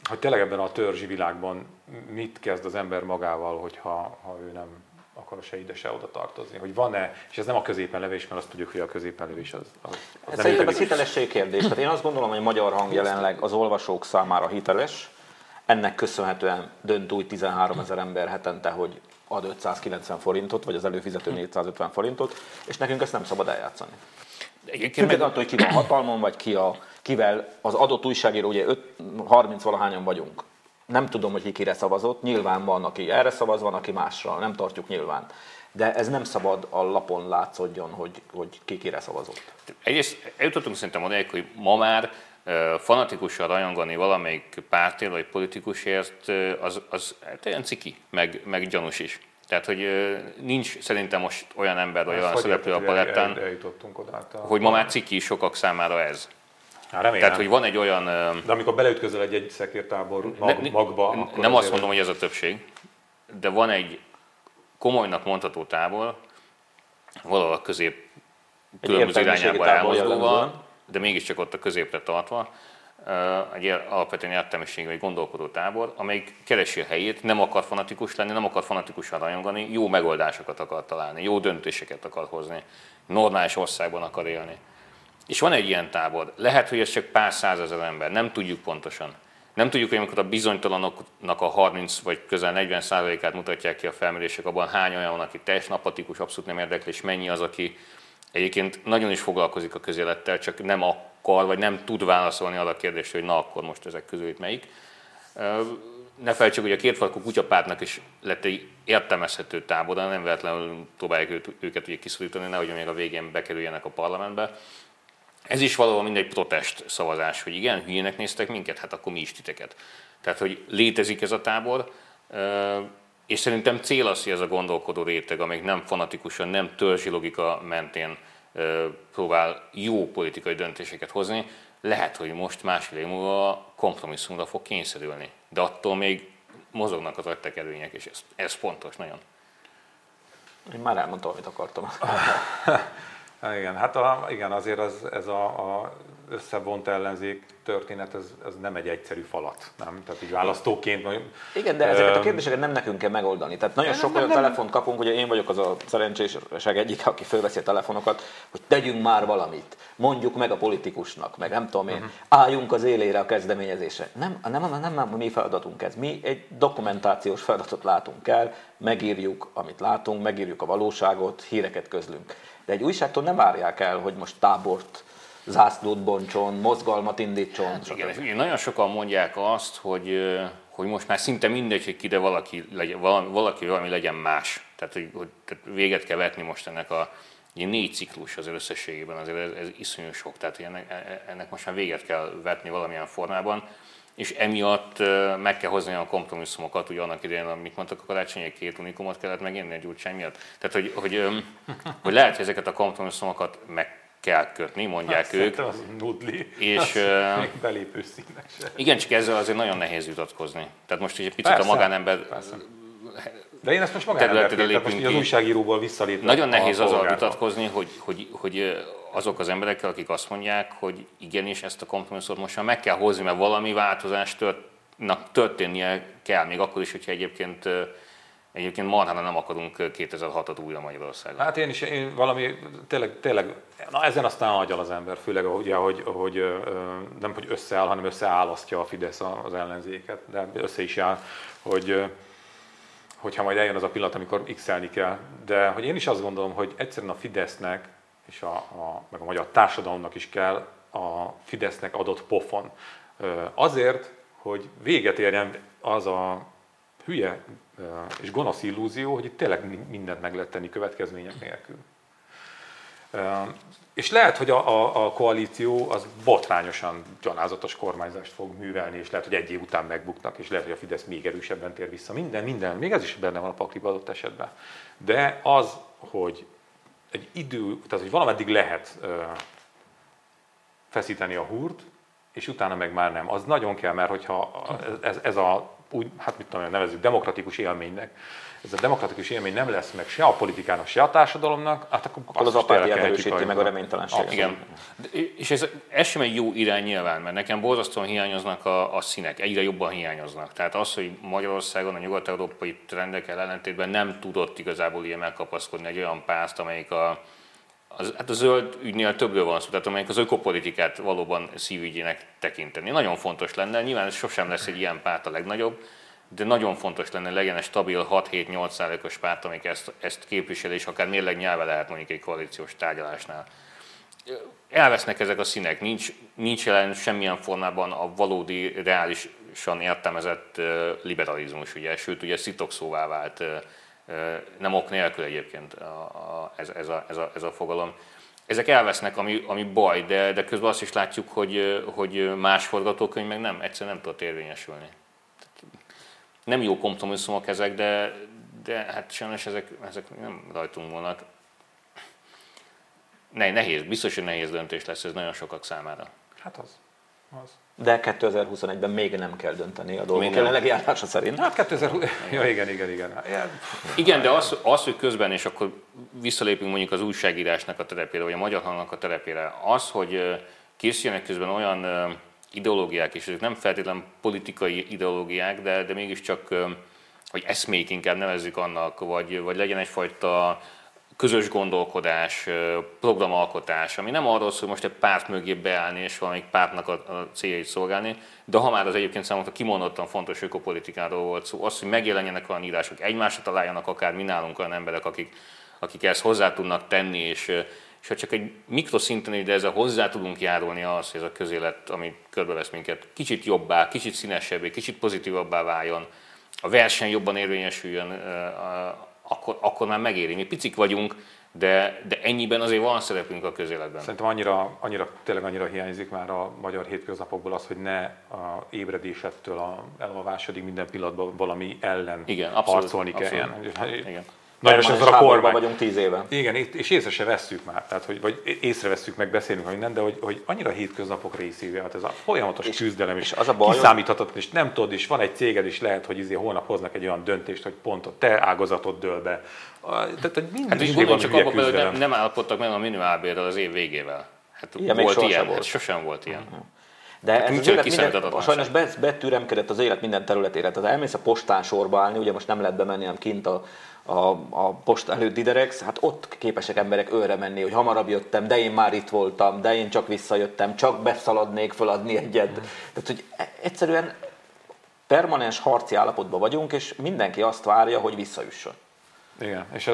hogy tényleg ebben a törzsi világban mit kezd az ember magával, hogyha ha ő nem akar se ide, se oda tartozni. Hogy van-e, és ez nem a középen levés, mert azt tudjuk, hogy a középen levés az, az, az ez Szerintem ez hitelesség kérdés. Tehát én azt gondolom, hogy a magyar hang jelenleg az olvasók számára hiteles, ennek köszönhetően dönt úgy 13 ezer ember hetente, hogy ad 590 forintot, vagy az előfizető 450 forintot, és nekünk ezt nem szabad eljátszani. Függetlenül meg... attól, hogy ki van hatalmon, vagy ki a, kivel az adott újságíró, ugye 30 valahányan vagyunk. Nem tudom, hogy ki kire szavazott, nyilván van, aki erre szavaz, van, aki másra, nem tartjuk nyilván. De ez nem szabad a lapon látszódjon, hogy, hogy ki kire szavazott. Egyrészt eljutottunk szerintem odáig, hogy ma már fanatikusan rajongani valamelyik pártért vagy politikusért, az, az hát olyan ciki, meg, meg gyanús is. Tehát, hogy nincs szerintem most olyan ember, vagy olyan szereplő a palettán, hogy ma már ciki sokak számára ez. Hát remélem. Tehát, hogy van egy olyan... De amikor beleütközöl egy, egy szekértábor mag, ne, magba, akkor Nem azt mondom, hogy ez a többség, de van egy komolynak mondható tábor, valahol a közép különböző irányába elmozdulva, de mégiscsak ott a középre tartva, egy alapvetően értelmiségi vagy gondolkodó tábor, amelyik keresi a helyét, nem akar fanatikus lenni, nem akar fanatikusan rajongani, jó megoldásokat akar találni, jó döntéseket akar hozni, normális országban akar élni. És van egy ilyen tábor. Lehet, hogy ez csak pár százezer ember, nem tudjuk pontosan. Nem tudjuk, hogy amikor a bizonytalanoknak a 30 vagy közel 40 százalékát mutatják ki a felmérések, abban hány olyan van, aki teljesen apatikus, abszolút nem érdekli, és mennyi az, aki egyébként nagyon is foglalkozik a közélettel, csak nem akar, vagy nem tud válaszolni arra a kérdésre, hogy na akkor most ezek közül itt melyik. Ne felejtsük, hogy a kétfarkú kutyapártnak is lett egy értelmezhető tábora, nem véletlenül próbálják őket ugye kiszorítani, nehogy még a végén bekerüljenek a parlamentbe. Ez is valahol mindegy protest szavazás, hogy igen, hülyének néztek minket, hát akkor mi is titeket. Tehát, hogy létezik ez a tábor, és szerintem cél az, hogy ez a gondolkodó réteg, amelyik nem fanatikusan, nem törzsi logika mentén próbál jó politikai döntéseket hozni, lehet, hogy most másfél év múlva kompromisszumra fog kényszerülni. De attól még mozognak az agytekervények, és ez, ez fontos nagyon. Én már elmondtam, amit akartam. igen, hát a, igen, azért az, ez a, a összevont ellenzék történet, ez, ez nem egy egyszerű falat, nem? Tehát így választóként... Igen, de ezeket a kérdéseket nem nekünk kell megoldani. Tehát nagyon sok nem, olyan nem, telefont kapunk, hogy én vagyok az a szerencsések egyik, aki fölveszi a telefonokat, hogy tegyünk már valamit, mondjuk meg a politikusnak, meg nem tudom én, uh-huh. álljunk az élére a kezdeményezésre. Nem, nem, nem, nem, nem mi feladatunk ez. Mi egy dokumentációs feladatot látunk el, megírjuk, amit látunk, megírjuk a valóságot, híreket közlünk. De egy újságtól nem várják el, hogy most tábort zászlót bontson, mozgalmat indítson. Hát igen, nagyon sokan mondják azt, hogy, hogy most már szinte mindegy, hogy ki, de valaki, legyen, valami, valaki valami legyen más. Tehát, hogy, hogy tehát véget kell vetni most ennek a egy négy ciklus az összességében, azért ez, ez iszonyú sok, tehát ennek, e, ennek most már véget kell vetni valamilyen formában, és emiatt meg kell hozni a kompromisszumokat, ugye annak idején, amit mondtak a karácsony, egy két unikumot kellett megérni a gyurcsány miatt. Tehát, hogy, hogy, hogy lehet, hogy ezeket a kompromisszumokat meg kell kötni, mondják hát, ők. Az nudli. És, még belépő színek Igen, csak ezzel azért nagyon nehéz vitatkozni. Tehát most egy picit persze, a magánember persze. De én ezt most magánemberként, tehát most az újságíróból visszalépve. Nagyon nehéz azzal vitatkozni, hogy, hogy, hogy azok az emberekkel, akik azt mondják, hogy igenis ezt a kompromisszumot most már meg kell hozni, mert valami változást tört, történnie kell, még akkor is, hogyha egyébként Egyébként marhára nem akarunk 2006-at újra Magyarországon. Hát én is, én valami, tényleg, tényleg na ezen aztán agyal az ember, főleg ugye, hogy, hogy nem hogy összeáll, hanem összeálasztja a Fidesz az ellenzéket, de össze is áll, hogy hogyha majd eljön az a pillanat, amikor x kell. De hogy én is azt gondolom, hogy egyszerűen a Fidesznek és a, a, meg a magyar társadalomnak is kell a Fidesznek adott pofon. Azért, hogy véget érjen az a hülye és gonosz illúzió, hogy itt tényleg mindent meg lehet tenni következmények nélkül. És lehet, hogy a, a, a koalíció az botrányosan gyalázatos kormányzást fog művelni, és lehet, hogy egy év után megbuknak, és lehet, hogy a Fidesz még erősebben tér vissza. Minden, minden, még ez is benne van a pakliba adott esetben. De az, hogy egy idő, tehát hogy valameddig lehet feszíteni a húrt, és utána meg már nem. Az nagyon kell, mert hogyha ez, ez a úgy, hát mit tudom, nevezzük demokratikus élménynek, ez a demokratikus élmény nem lesz meg se a politikának, se a társadalomnak, hát akkor, akkor az apátiát erősíti meg a reménytelenséget. Igen. És ez, ez sem egy jó irány nyilván, mert nekem borzasztóan hiányoznak a, a színek, egyre jobban hiányoznak. Tehát az, hogy Magyarországon a nyugat-európai trendekkel ellentétben nem tudott igazából ilyen megkapaszkodni egy olyan párt, amelyik a, az, hát a zöld ügynél többről van szó, tehát amelyik az ökopolitikát valóban szívügyének tekinteni. Nagyon fontos lenne, nyilván ez sosem lesz egy ilyen párt a legnagyobb, de nagyon fontos lenne, legyen egy stabil 6-7-8 százalékos párt, amik ezt, ezt képvisel, és akár mérleg nyelve lehet mondjuk egy koalíciós tárgyalásnál. Elvesznek ezek a színek, nincs, nincs jelen semmilyen formában a valódi, reálisan értelmezett liberalizmus, ugye, sőt, ugye szitokszóvá vált, nem ok nélkül egyébként a, a, ez, ez, a, ez, a, ez a fogalom ezek elvesznek, ami, ami baj, de, de közben azt is látjuk, hogy, hogy más forgatókönyv meg nem, egyszerűen nem tudott érvényesülni. Nem jó kompromisszumok ezek, de, de hát sajnos ezek, ezek nem rajtunk vannak. Ne, nehéz, biztos, hogy nehéz döntés lesz ez nagyon sokak számára. Hát az. az. De 2021-ben még nem kell dönteni a dolgok jelenlegi állása szerint. Hát 2020, ja igen, igen, igen. Igen, de az, az, hogy közben, és akkor visszalépünk mondjuk az újságírásnak a terepére, vagy a magyar hangnak a terepére, az, hogy készüljenek közben olyan ideológiák, és ezek nem feltétlenül politikai ideológiák, de, de mégiscsak, hogy eszmék inkább nevezzük annak, vagy, vagy legyen egyfajta közös gondolkodás, programalkotás, ami nem arról szól, hogy most egy párt mögé beállni és valamelyik pártnak a, céljait szolgálni, de ha már az egyébként számomra kimondottan fontos ökopolitikáról volt szó, az, hogy megjelenjenek olyan írások, egymásra találjanak akár mi nálunk olyan emberek, akik, akik ezt hozzá tudnak tenni, és, és ha csak egy mikroszinten, de ezzel hozzá tudunk járulni az, hogy ez a közélet, ami körbevesz minket, kicsit jobbá, kicsit színesebbé, kicsit pozitívabbá váljon, a verseny jobban érvényesüljön, akkor, akkor már megéri. Mi picik vagyunk, de, de ennyiben azért van szerepünk a közéletben. Szerintem annyira, annyira, tényleg annyira hiányzik már a magyar hétköznapokból az, hogy ne a ébredésettől a elolvásodig minden pillanatban valami ellen Igen, abszolút, harcolni kelljen. Igen. Nagyon sokszor a kormány. vagyunk tíz éve. Igen, és észre se vesszük már, tehát, hogy, vagy észrevesszük meg, beszélünk minden, de hogy, hogy annyira hétköznapok részévé, hát ez a folyamatos és, küzdelem, és, az a baj, kiszámíthatatlan, és nem tudod, és van egy céged, és lehet, hogy izé holnap hoznak egy olyan döntést, hogy pont a te ágazatod dől be. Tehát, hogy mindig, hát mindig van csak abban, hogy nem, nem állapodtak meg a minimálbérrel az év végével. Hát ilyen volt ilyen, volt. Hát sosem volt ilyen. Uh-huh. De hát ez az élet minden, sajnos betűremkedett az élet minden területére. Tehát elmész a postán sorba állni, ugye most nem lehet bemenni, hanem kint a, a, a post előtt diderex, hát ott képesek emberek őre menni, hogy hamarabb jöttem, de én már itt voltam, de én csak visszajöttem, csak beszaladnék feladni egyet. Mm. Tehát, hogy e- egyszerűen permanens harci állapotban vagyunk, és mindenki azt várja, hogy visszajusson. Igen, és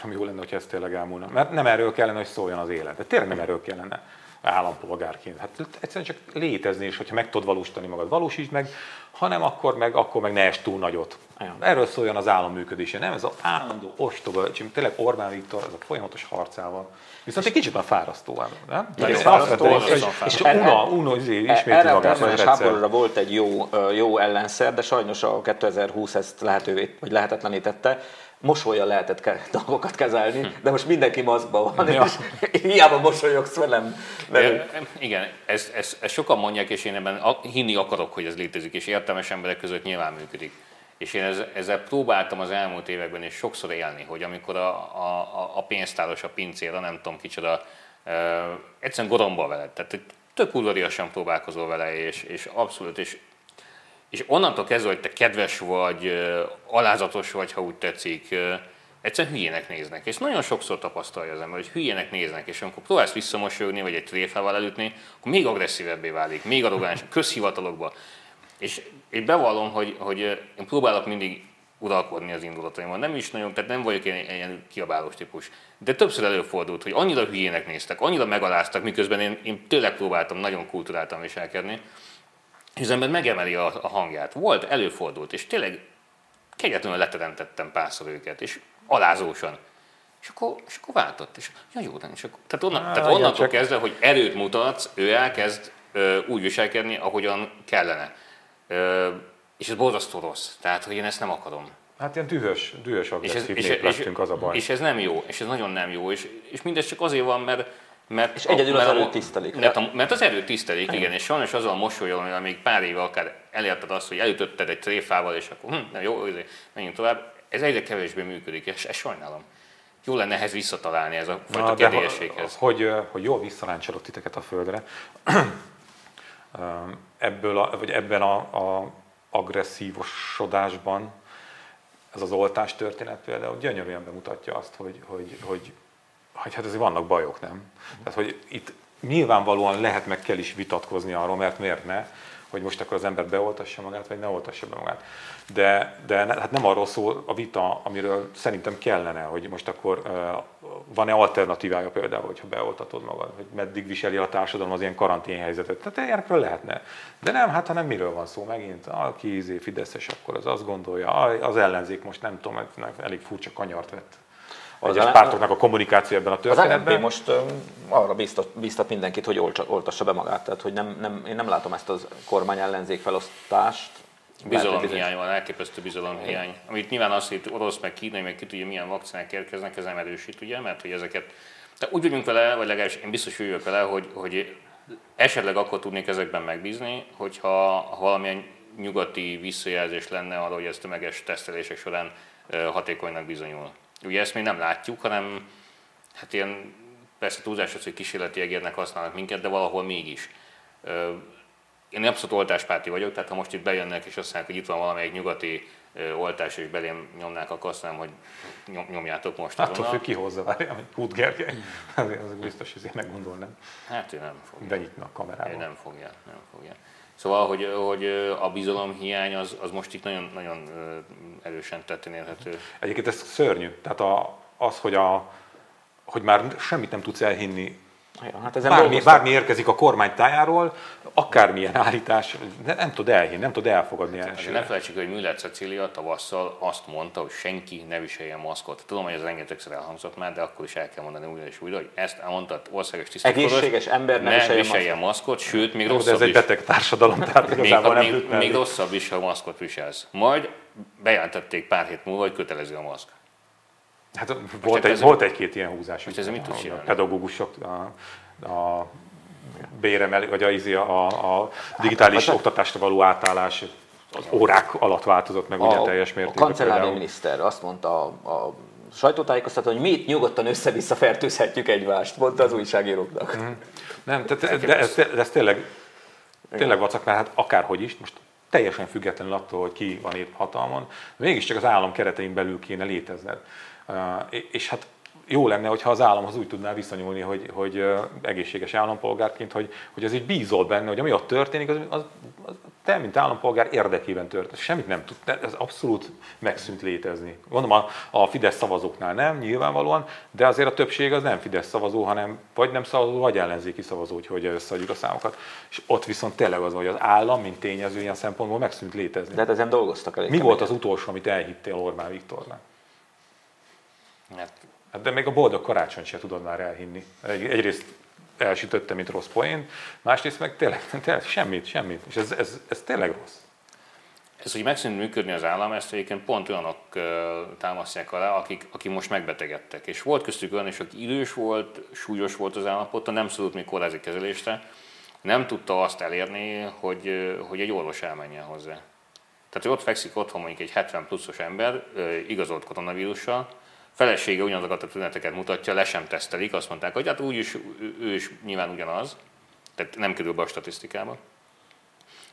valami jó lenne, hogy ez tényleg elmúlna. Mert nem erről kellene, hogy szóljon az élet. De tényleg nem erről kellene állampolgárként. Hát egyszerűen csak létezni, és hogyha meg tudod valósítani magad, valósítsd meg, hanem akkor meg, akkor meg ne es túl nagyot. Erről szóljon az állam működése, nem ez az állandó ostoba, tényleg Orbán Viktor, ez a folyamatos harcával. Viszont egy kicsit már fárasztó, nem? Nagyon fárasztó, és, és, és una, una, ismétli erre a háborúra volt egy jó, jó ellenszer, de sajnos a 2020 ezt lehetővé, vagy lehetetlenítette mosolya lehetett ke- dolgokat kezelni, de most mindenki maszkban van, ja. és hiába mosolyogsz velem. Mert... Igen, ezt, ezt, ezt sokan mondják, és én ebben hinni akarok, hogy ez létezik, és értelmes emberek között nyilván működik. És én ezzel próbáltam az elmúlt években is sokszor élni, hogy amikor a, a, a pénztáros, a pincér, nem tudom kicsoda, uh, egyszerűen goromba veled. Tehát tök udvariasan próbálkozol vele, és, és abszolút, és és onnantól kezdve, hogy te kedves vagy, alázatos vagy, ha úgy tetszik, egyszerűen hülyének néznek. És nagyon sokszor tapasztalja az ember, hogy hülyének néznek, és amikor próbálsz visszamosolyogni, vagy egy tréfával elütni, akkor még agresszívebbé válik, még arrogáns, közhivatalokba. És én bevallom, hogy, hogy én próbálok mindig uralkodni az indulataimmal. Nem is nagyon, tehát nem vagyok ilyen, ilyen kiabálós típus. De többször előfordult, hogy annyira hülyének néztek, annyira megaláztak, miközben én, én tényleg próbáltam nagyon kulturáltan viselkedni, és az ember megemeli a, a hangját. Volt, előfordult, és tényleg kegyetlenül leteremtettem párszor őket, és alázósan. És akkor, és akkor váltott, és ja, jó, és akkor, tehát, onnan, Á, tehát onnantól csak... kezdve, hogy erőt mutatsz, ő elkezd ö, úgy viselkedni, ahogyan kellene. Ö, és ez borzasztó rossz. Tehát, hogy én ezt nem akarom. Hát ilyen dühös, dühös agresszív és ez, és, és, az a baj. És ez nem jó, és ez nagyon nem jó, és, és mindez csak azért van, mert mert és egyedül a, az erőt tisztelik. Mert, a, mert az erőt tisztelik, igen, és sajnos azzal a mosolyol, hogy még pár éve akár elérted azt, hogy elütötted egy tréfával, és akkor hm, na jó, menjünk tovább, ez egyre kevésbé működik, és ezt sajnálom. Jó lenne ehhez visszatalálni ez a fajta kedélyességhez. Hogy, hogy jól visszaráncsolott titeket a földre, ebből a, vagy ebben a, a agresszívosodásban ez az oltás történet például gyönyörűen bemutatja azt, hogy, hogy, hogy hogy hát azért vannak bajok, nem? Tehát, hogy itt nyilvánvalóan lehet meg kell is vitatkozni arról, mert miért ne, hogy most akkor az ember beoltassa magát, vagy ne oltassa be magát. De, de hát nem arról szól a vita, amiről szerintem kellene, hogy most akkor van-e alternatívája például, hogyha beoltatod magad, hogy meddig viseli a társadalom az ilyen karanténhelyzetet. Tehát ilyenekről lehetne. De nem, hát hanem miről van szó megint? Aki izé Fideszes, akkor az azt gondolja, az ellenzék most nem tudom, elég furcsa kanyart vett az egyes pártoknak a kommunikáció ebben a történetben. Az most arra bíztat, bíztat mindenkit, hogy oltassa be magát, tehát hogy nem, nem, én nem látom ezt a kormány ellenzék felosztást. Bizalomhiány van, elképesztő bizalomhiány. Amit nyilván azt, hogy orosz, meg kínai, meg ki tudja, milyen vakcinák érkeznek, ez nem erősít, ugye, mert hogy ezeket. De úgy vagyunk vele, vagy legalábbis én biztos vagyok vele, hogy, hogy esetleg akkor tudnék ezekben megbízni, hogyha valamilyen nyugati visszajelzés lenne arra, hogy ez tömeges tesztelések során hatékonynak bizonyul. Ugye ezt még nem látjuk, hanem hát ilyen persze túlzás az, hogy kísérleti egérnek használnak minket, de valahol mégis. Én abszolút oltáspárti vagyok, tehát ha most itt bejönnek és azt mondják, hogy itt van valamelyik nyugati oltás, és belém nyomnák, akkor azt mondom, hogy nyomjátok most. Attól függ ki hozza, várjál, hogy Hút Gergely. Az biztos, hogy meggondolnám. Hát ő nem fogja. Benyitna a kamerával. Ő nem fogja, nem fogja. Szóval, hogy, hogy a bizalomhiány az, az most itt nagyon, nagyon erősen tetten érhető. Egyébként ez szörnyű. Tehát a, az, hogy, a, hogy már semmit nem tudsz elhinni Ja, hát ezen bármi, bármi érkezik a kormány tájáról, akármilyen állítás, nem, nem tud elhinni, nem tud elfogadni hát, el. Ne felejtsük, hogy Müller Cecília tavasszal azt mondta, hogy senki ne viseljen maszkot. Tudom, hogy ez rengetegszer elhangzott már, de akkor is el kell mondani újra és újra, hogy ezt mondta országos tisztviselő. Egészséges ember ne, ne viseljen, viseljen maszkot, sőt, még rosszabb ez egy beteg társadalom, tehát még, nem még, még rosszabb is, ha maszkot viselsz. Majd bejelentették pár hét múlva, hogy kötelező a maszk. Hát volt, egy, volt egy-két ilyen húzás. Most ez mit tud csinálni? A pedagógusok, a, a béremel, vagy a, izé, a, a digitális hát, oktatásra való átállás az órák alatt változott meg ugye teljes mértékben. A kancellári miniszter azt mondta a, a sajtótájékoztató, hogy mi itt nyugodtan össze-vissza fertőzhetjük egymást, mondta az újságíróknak. Mm. Nem, tehát, de ez, de ez tényleg, tényleg vacak, mert hát akárhogy is, most teljesen függetlenül attól, hogy ki van épp hatalmon, mégiscsak az állam keretein belül kéne létezned. És hát jó lenne, hogyha az államhoz úgy tudná viszonyulni, hogy, hogy egészséges állampolgárként, hogy, hogy az így bízol benne, hogy ami ott történik, az, az, az te, mint állampolgár érdekében történik. Semmit nem tud, ez abszolút megszűnt létezni. Gondolom a, a Fidesz szavazóknál nem, nyilvánvalóan, de azért a többség az nem Fidesz szavazó, hanem vagy nem szavazó, vagy ellenzéki szavazó, hogy összeadjuk a számokat. És ott viszont tényleg az, hogy az állam, mint tényező ilyen szempontból megszűnt létezni. De hát ezen dolgoztak elég. Mi volt az utolsó, amit elhittél Orbán Viktornak? Hát Hát de még a boldog karácsony sem tudod már elhinni. Egy, egyrészt elsütötte, mint rossz poén, másrészt meg tényleg, tényleg semmit, semmit. És ez, ez, ez tényleg rossz. Ez, hogy megszűnt működni az állam, ezt egyébként pont olyanok támasztják alá, akik, akik most megbetegedtek. És volt köztük olyan is, aki idős volt, súlyos volt az állapota, nem szólott még kórházi kezelésre, nem tudta azt elérni, hogy, hogy egy orvos elmenjen hozzá. Tehát, hogy ott fekszik otthon mondjuk egy 70 pluszos ember, igazolt koronavírussal, felesége ugyanazokat a tüneteket mutatja, le sem tesztelik, azt mondták, hogy hát úgyis ő is nyilván ugyanaz, tehát nem kerül be a statisztikába.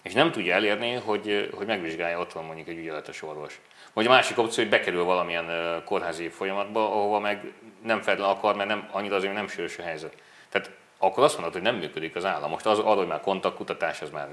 És nem tudja elérni, hogy, hogy megvizsgálja ott van mondjuk egy ügyeletes orvos. Vagy a másik opció, hogy bekerül valamilyen kórházi folyamatba, ahova meg nem feltétlenül akar, mert nem, annyira azért nem sűrűs a helyzet. Tehát akkor azt mondod, hogy nem működik az állam. Most az, arra, hogy már kontaktkutatás, az már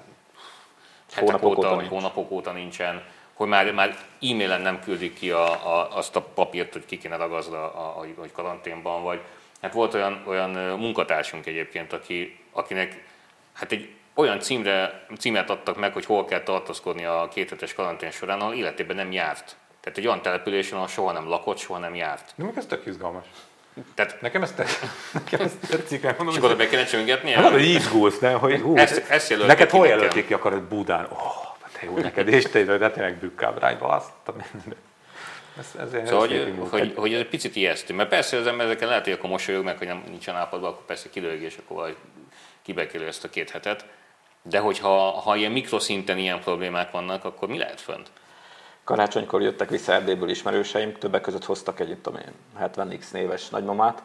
hónapok óta, óta, vagy hónapok óta nincsen hogy már, már e-mailen nem küldik ki a, a, azt a papírt, hogy ki kéne ragazva, a, a, hogy karanténban vagy. Hát volt olyan, olyan munkatársunk egyébként, aki, akinek hát egy olyan címre, címet adtak meg, hogy hol kell tartózkodni a kéthetes karantén során, ahol életében nem járt. Tehát egy olyan településen, ahol soha nem lakott, soha nem járt. De meg ez tök izgalmas. Tehát nekem ez, tetszik. nekem ez tetszik. Mondom, és akkor be kéne csöngetni? Hát, hogy izgulsz, nem? Hogy, hú, ezt, ezt neked hol jelölték ki akarod Budán? Oh, jó neked, és te de tényleg bükkábrányba azt. Ez, ez, szóval, hogy, hogy, hogy, ez egy picit ijesztő. Mert persze az ember ezeken lehet, hogy akkor mosolyog meg, hogy nem nincsen állapotban, akkor persze kilőg, és akkor vagy kibekélő ezt a két hetet. De hogyha ha ilyen mikroszinten ilyen problémák vannak, akkor mi lehet fönt? Karácsonykor jöttek vissza Erdélyből ismerőseim, többek között hoztak egy, tudom én, 70x néves nagymamát,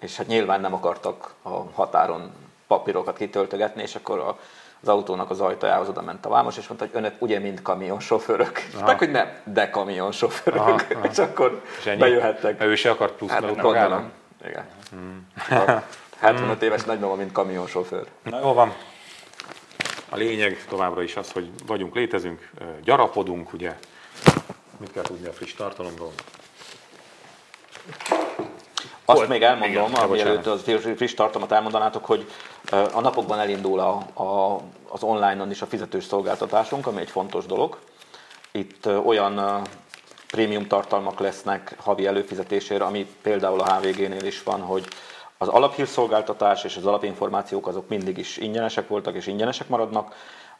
és hát nyilván nem akartak a határon papírokat kitöltögetni, és akkor a az autónak az ajtajához oda ment a vámos, és mondta, hogy önök ugye mind kamionsofőrök. Aha. hogy nem, de kamionsofőrök. Aha, aha. és akkor és bejöhettek. Ő se akart plusz hát, gondolom. Igen. Hmm. 75 éves nagymama, mint kamionsofőr. Na jó van. A lényeg továbbra is az, hogy vagyunk, létezünk, gyarapodunk, ugye. Mit kell tudni a friss tartalomról? Azt Hol? még elmondom, Igen, mielőtt az friss tartalmat elmondanátok, hogy a napokban elindul a, a, az online-on is a fizetős szolgáltatásunk, ami egy fontos dolog. Itt olyan prémium tartalmak lesznek havi előfizetésére, ami például a HVG-nél is van, hogy az alaphírszolgáltatás és az alapinformációk azok mindig is ingyenesek voltak és ingyenesek maradnak.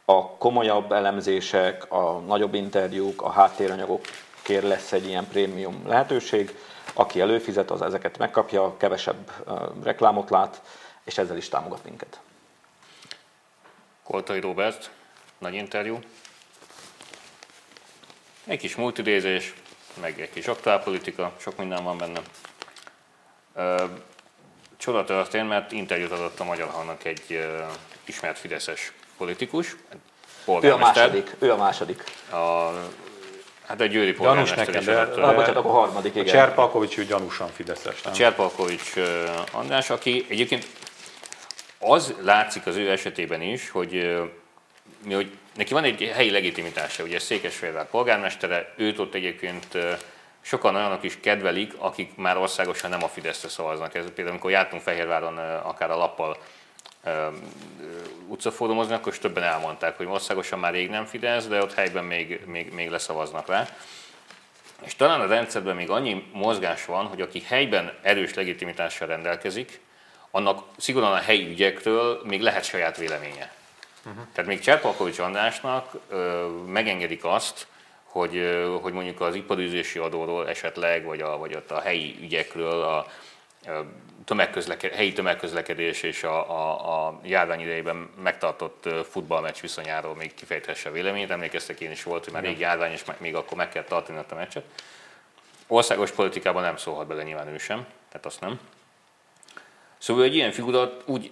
A komolyabb elemzések, a nagyobb interjúk, a háttéranyagokért lesz egy ilyen prémium lehetőség. Aki előfizet, az ezeket megkapja, kevesebb reklámot lát, és ezzel is támogat minket. Koltai Robert, nagy interjú. Egy kis multidézés, meg egy kis aktuálpolitika, sok minden van benne. Csoda történt, mert interjút adott a Magyar Hangnak egy ismert fideszes politikus, ő a második. Ő a második. A, hát egy győri polgármester nekem, de, de, bocsánat, akkor harmadik, igen. A Cserpalkovics ő gyanúsan fideszes, nem? A Cserpalkovics András, aki egyébként az látszik az ő esetében is, hogy, hogy neki van egy helyi legitimitása, ugye Székesfehérvár polgármestere, őt ott egyébként sokan olyanok is kedvelik, akik már országosan nem a Fideszre szavaznak. Ez például, amikor jártunk Fehérváron akár a lappal utcafórumozni, akkor is többen elmondták, hogy országosan már rég nem Fidesz, de ott helyben még, még, még leszavaznak rá. És talán a rendszerben még annyi mozgás van, hogy aki helyben erős legitimitással rendelkezik, annak szigorúan a helyi ügyekről még lehet saját véleménye. Uh-huh. Tehát még Cserpalkovics Andrásnak ö, megengedik azt, hogy, hogy mondjuk az iparűzési adóról esetleg, vagy a, vagy ott a helyi ügyekről, a, tömegközleked, helyi tömegközlekedés és a, a, a járvány idejében megtartott futballmeccs viszonyáról még kifejthesse a véleményét. Emlékeztek én is volt, hogy már rég járvány, és még akkor meg kell tartani a meccset. Országos politikában nem szólhat bele nyilván ő sem, tehát azt nem. Szóval egy ilyen figura úgy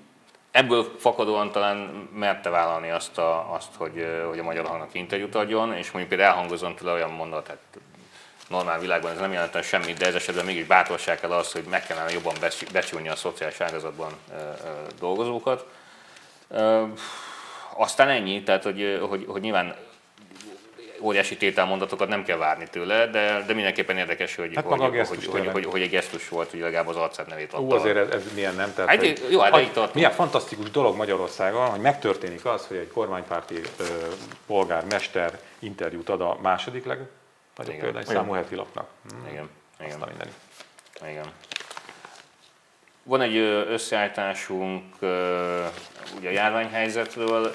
ebből fakadóan talán merte vállalni azt, a, azt hogy, hogy a Magyar Hangnak interjút adjon, és mondjuk például elhangozom tőle olyan mondat, hát normál világban ez nem jelent semmit, de ez esetben mégis bátorság kell az, hogy meg kellene jobban becsülni a szociális ágazatban dolgozókat. Aztán ennyi, tehát hogy, hogy, hogy nyilván óriási tételmondatokat nem kell várni tőle, de, de mindenképpen érdekes, hogy, hát hogy, hogy, hogy, hogy, hogy, hogy, egy gesztus volt, hogy legalább az arcát nevét adta. Ú, azért ez, ez milyen nem? Tehát, hát, hogy, jó, hát hogy, milyen fantasztikus dolog Magyarországon, hogy megtörténik az, hogy egy kormánypárti ö, polgármester interjút ad a második legnagyobb példányszámú heti lapnak. Hmm. Igen. Igen. Aztán mindenit. Igen. Van egy összeállításunk ugye a járványhelyzetről.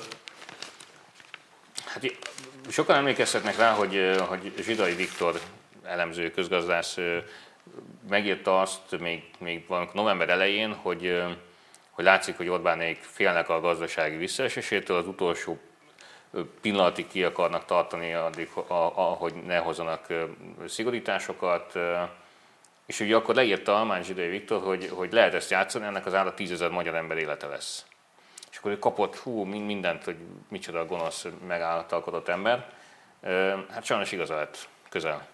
Hát sokan emlékezhetnek rá, hogy, hogy Zsidai Viktor elemző közgazdász megírta azt még, még november elején, hogy, hogy látszik, hogy Orbánék félnek a gazdasági visszaesésétől, az utolsó pillanatig ki akarnak tartani, addig, ahogy ne hozzanak szigorításokat. És ugye akkor leírta Almány Zsidai Viktor, hogy, hogy lehet ezt játszani, ennek az ára tízezer magyar ember élete lesz és akkor ő kapott hú, mindent, hogy micsoda gonosz megálltalkodott ember. Hát sajnos igaza lett közel.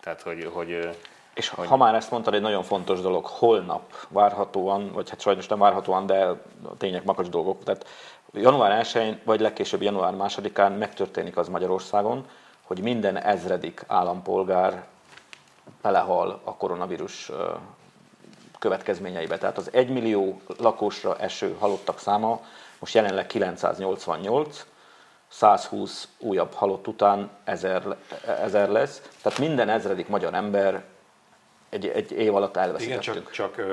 Tehát, hogy, hogy és hogy... ha már ezt mondtad, egy nagyon fontos dolog, holnap várhatóan, vagy hát sajnos nem várhatóan, de a tények makacs dolgok, tehát január 1-én, vagy legkésőbb január 2-án megtörténik az Magyarországon, hogy minden ezredik állampolgár belehal a koronavírus következményeibe. Tehát az 1 millió lakosra eső halottak száma most jelenleg 988, 120 újabb halott után 1000, 1000 lesz. Tehát minden ezredik magyar ember egy, egy év alatt elveszítettük. Igen, csak, csak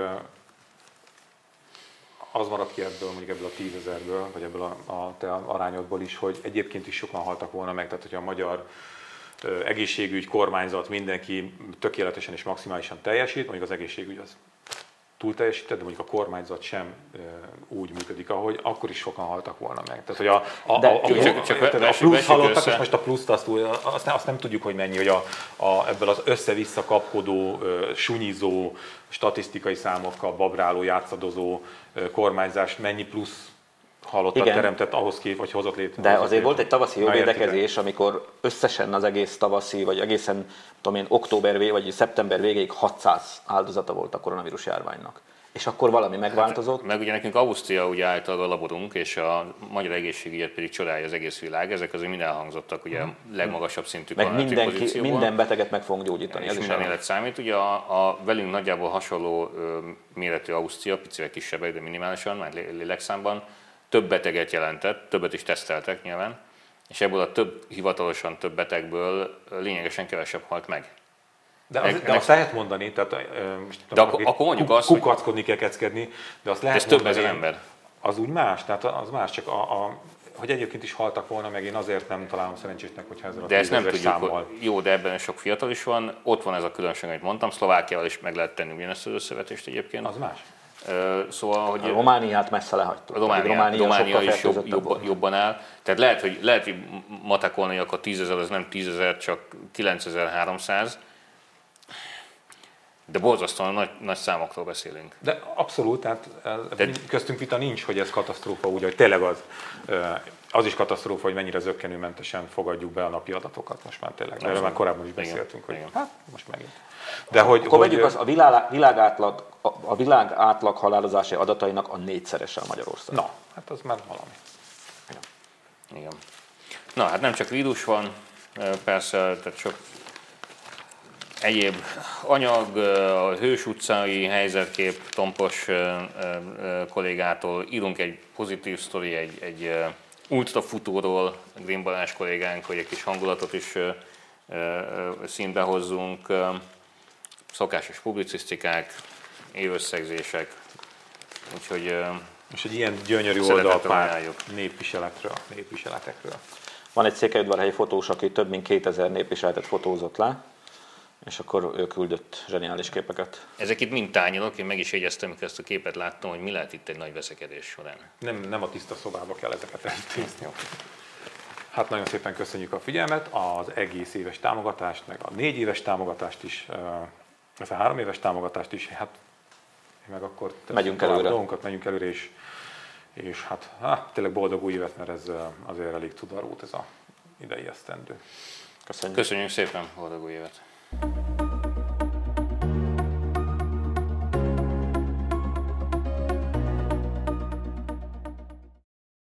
az maradt ki ebből, mondjuk ebből a tízezerből, vagy ebből a, a te arányodból is, hogy egyébként is sokan haltak volna meg, tehát hogyha a magyar egészségügy, kormányzat, mindenki tökéletesen és maximálisan teljesít, mondjuk az egészségügy az túl teljesített, de mondjuk a kormányzat sem e, úgy működik, ahogy akkor is sokan haltak volna meg. Tehát, hogy a, a, de, a, a, csak, csak a, a plusz halottak, és most a pluszt azt, azt, nem, azt nem tudjuk, hogy mennyi, hogy a, a, ebből az össze-vissza kapkodó, sunyizó, statisztikai számokkal babráló, játszadozó kormányzást mennyi plusz halottat Igen. teremtett ahhoz kép, vagy hozott létre. De azért létre. volt egy tavaszi jogvédekezés, amikor összesen az egész tavaszi, vagy egészen tudom én, október vég, vagy szeptember végéig 600 áldozata volt a koronavírus járványnak. És akkor valami megváltozott? Hát, meg ugye nekünk Ausztria ugye által a laborunk, és a magyar egészségügyet pedig csodálja az egész világ. Ezek azért mind elhangzottak, ugye a legmagasabb szintű meg mindenki, minden beteget meg fogunk gyógyítani. És ez minden élet számít. Ugye a, a, velünk nagyjából hasonló ö, méretű Ausztria, picivel kisebb, de minimálisan, már lélekszámban, több beteget jelentett, többet is teszteltek nyilván, és ebből a több, hivatalosan több betegből lényegesen kevesebb halt meg. De, az, de azt lehet mondani, tehát most de akkor, akkor mondjuk azt, kukackodni kell keckedni, de azt lehet ez több ezer ember. Az úgy más, tehát az más, csak a, a, hogy egyébként is haltak volna, meg én azért nem találom szerencsésnek, hogyha ezzel a De ezt nem tudjuk, számmal. Jó, de ebben sok fiatal is van, ott van ez a különbség, amit mondtam, Szlovákiával is meg lehet tenni ugyanezt az összevetést egyébként. Az más. Szóval, hogy a Romániát messze lehagytuk. A Románia, Románia, Románia is jobb, jobb, jobban áll. Tehát lehet, hogy, lehet, hogy matekolni, akkor 10 ezer az nem 10 ezer, csak 9300 de borzasztóan nagy, nagy számokról beszélünk. De abszolút, tehát De... köztünk vita nincs, hogy ez katasztrófa, úgy, hogy tényleg az. Az is katasztrófa, hogy mennyire zöggenőmentesen fogadjuk be a napi adatokat most már tényleg. Erről már korábban is beszéltünk, hogy hát most megint. De hogy, Akkor hogy, vegyük az, a világ, világ átlag, a, a világ átlag halálozási adatainak a négyszerese Magyarország. Na, hát az már valami. Ja. Igen. Na, hát nem csak vírus van, persze, tehát sok egyéb anyag, a Hős utcai helyzetkép Tompos kollégától írunk egy pozitív sztori, egy, egy ultrafutóról, Green Balázs kollégánk, hogy egy kis hangulatot is színbe hozzunk, szokásos publicisztikák, évösszegzések, úgyhogy és egy ilyen gyönyörű oldalpár népviseletről, népviseletekről. Van egy székelyudvarhelyi fotós, aki több mint 2000 népviseletet fotózott le, és akkor ő küldött zseniális képeket. Ezek itt mind tányolok, én meg is jegyeztem, amikor ezt a képet láttam, hogy mi lehet itt egy nagy veszekedés során. Nem, nem a tiszta szobába kell ezeket eltézni. Hát nagyon szépen köszönjük a figyelmet, az egész éves támogatást, meg a négy éves támogatást is, ez a három éves támogatást is, hát meg akkor megyünk előre. Dolgunkat, megyünk előre, és, és hát, hát tényleg boldog új évet, mert ez azért elég tudarút ez a idei esztendő. Köszönjük. Köszönjük szépen, boldog új évet! うん。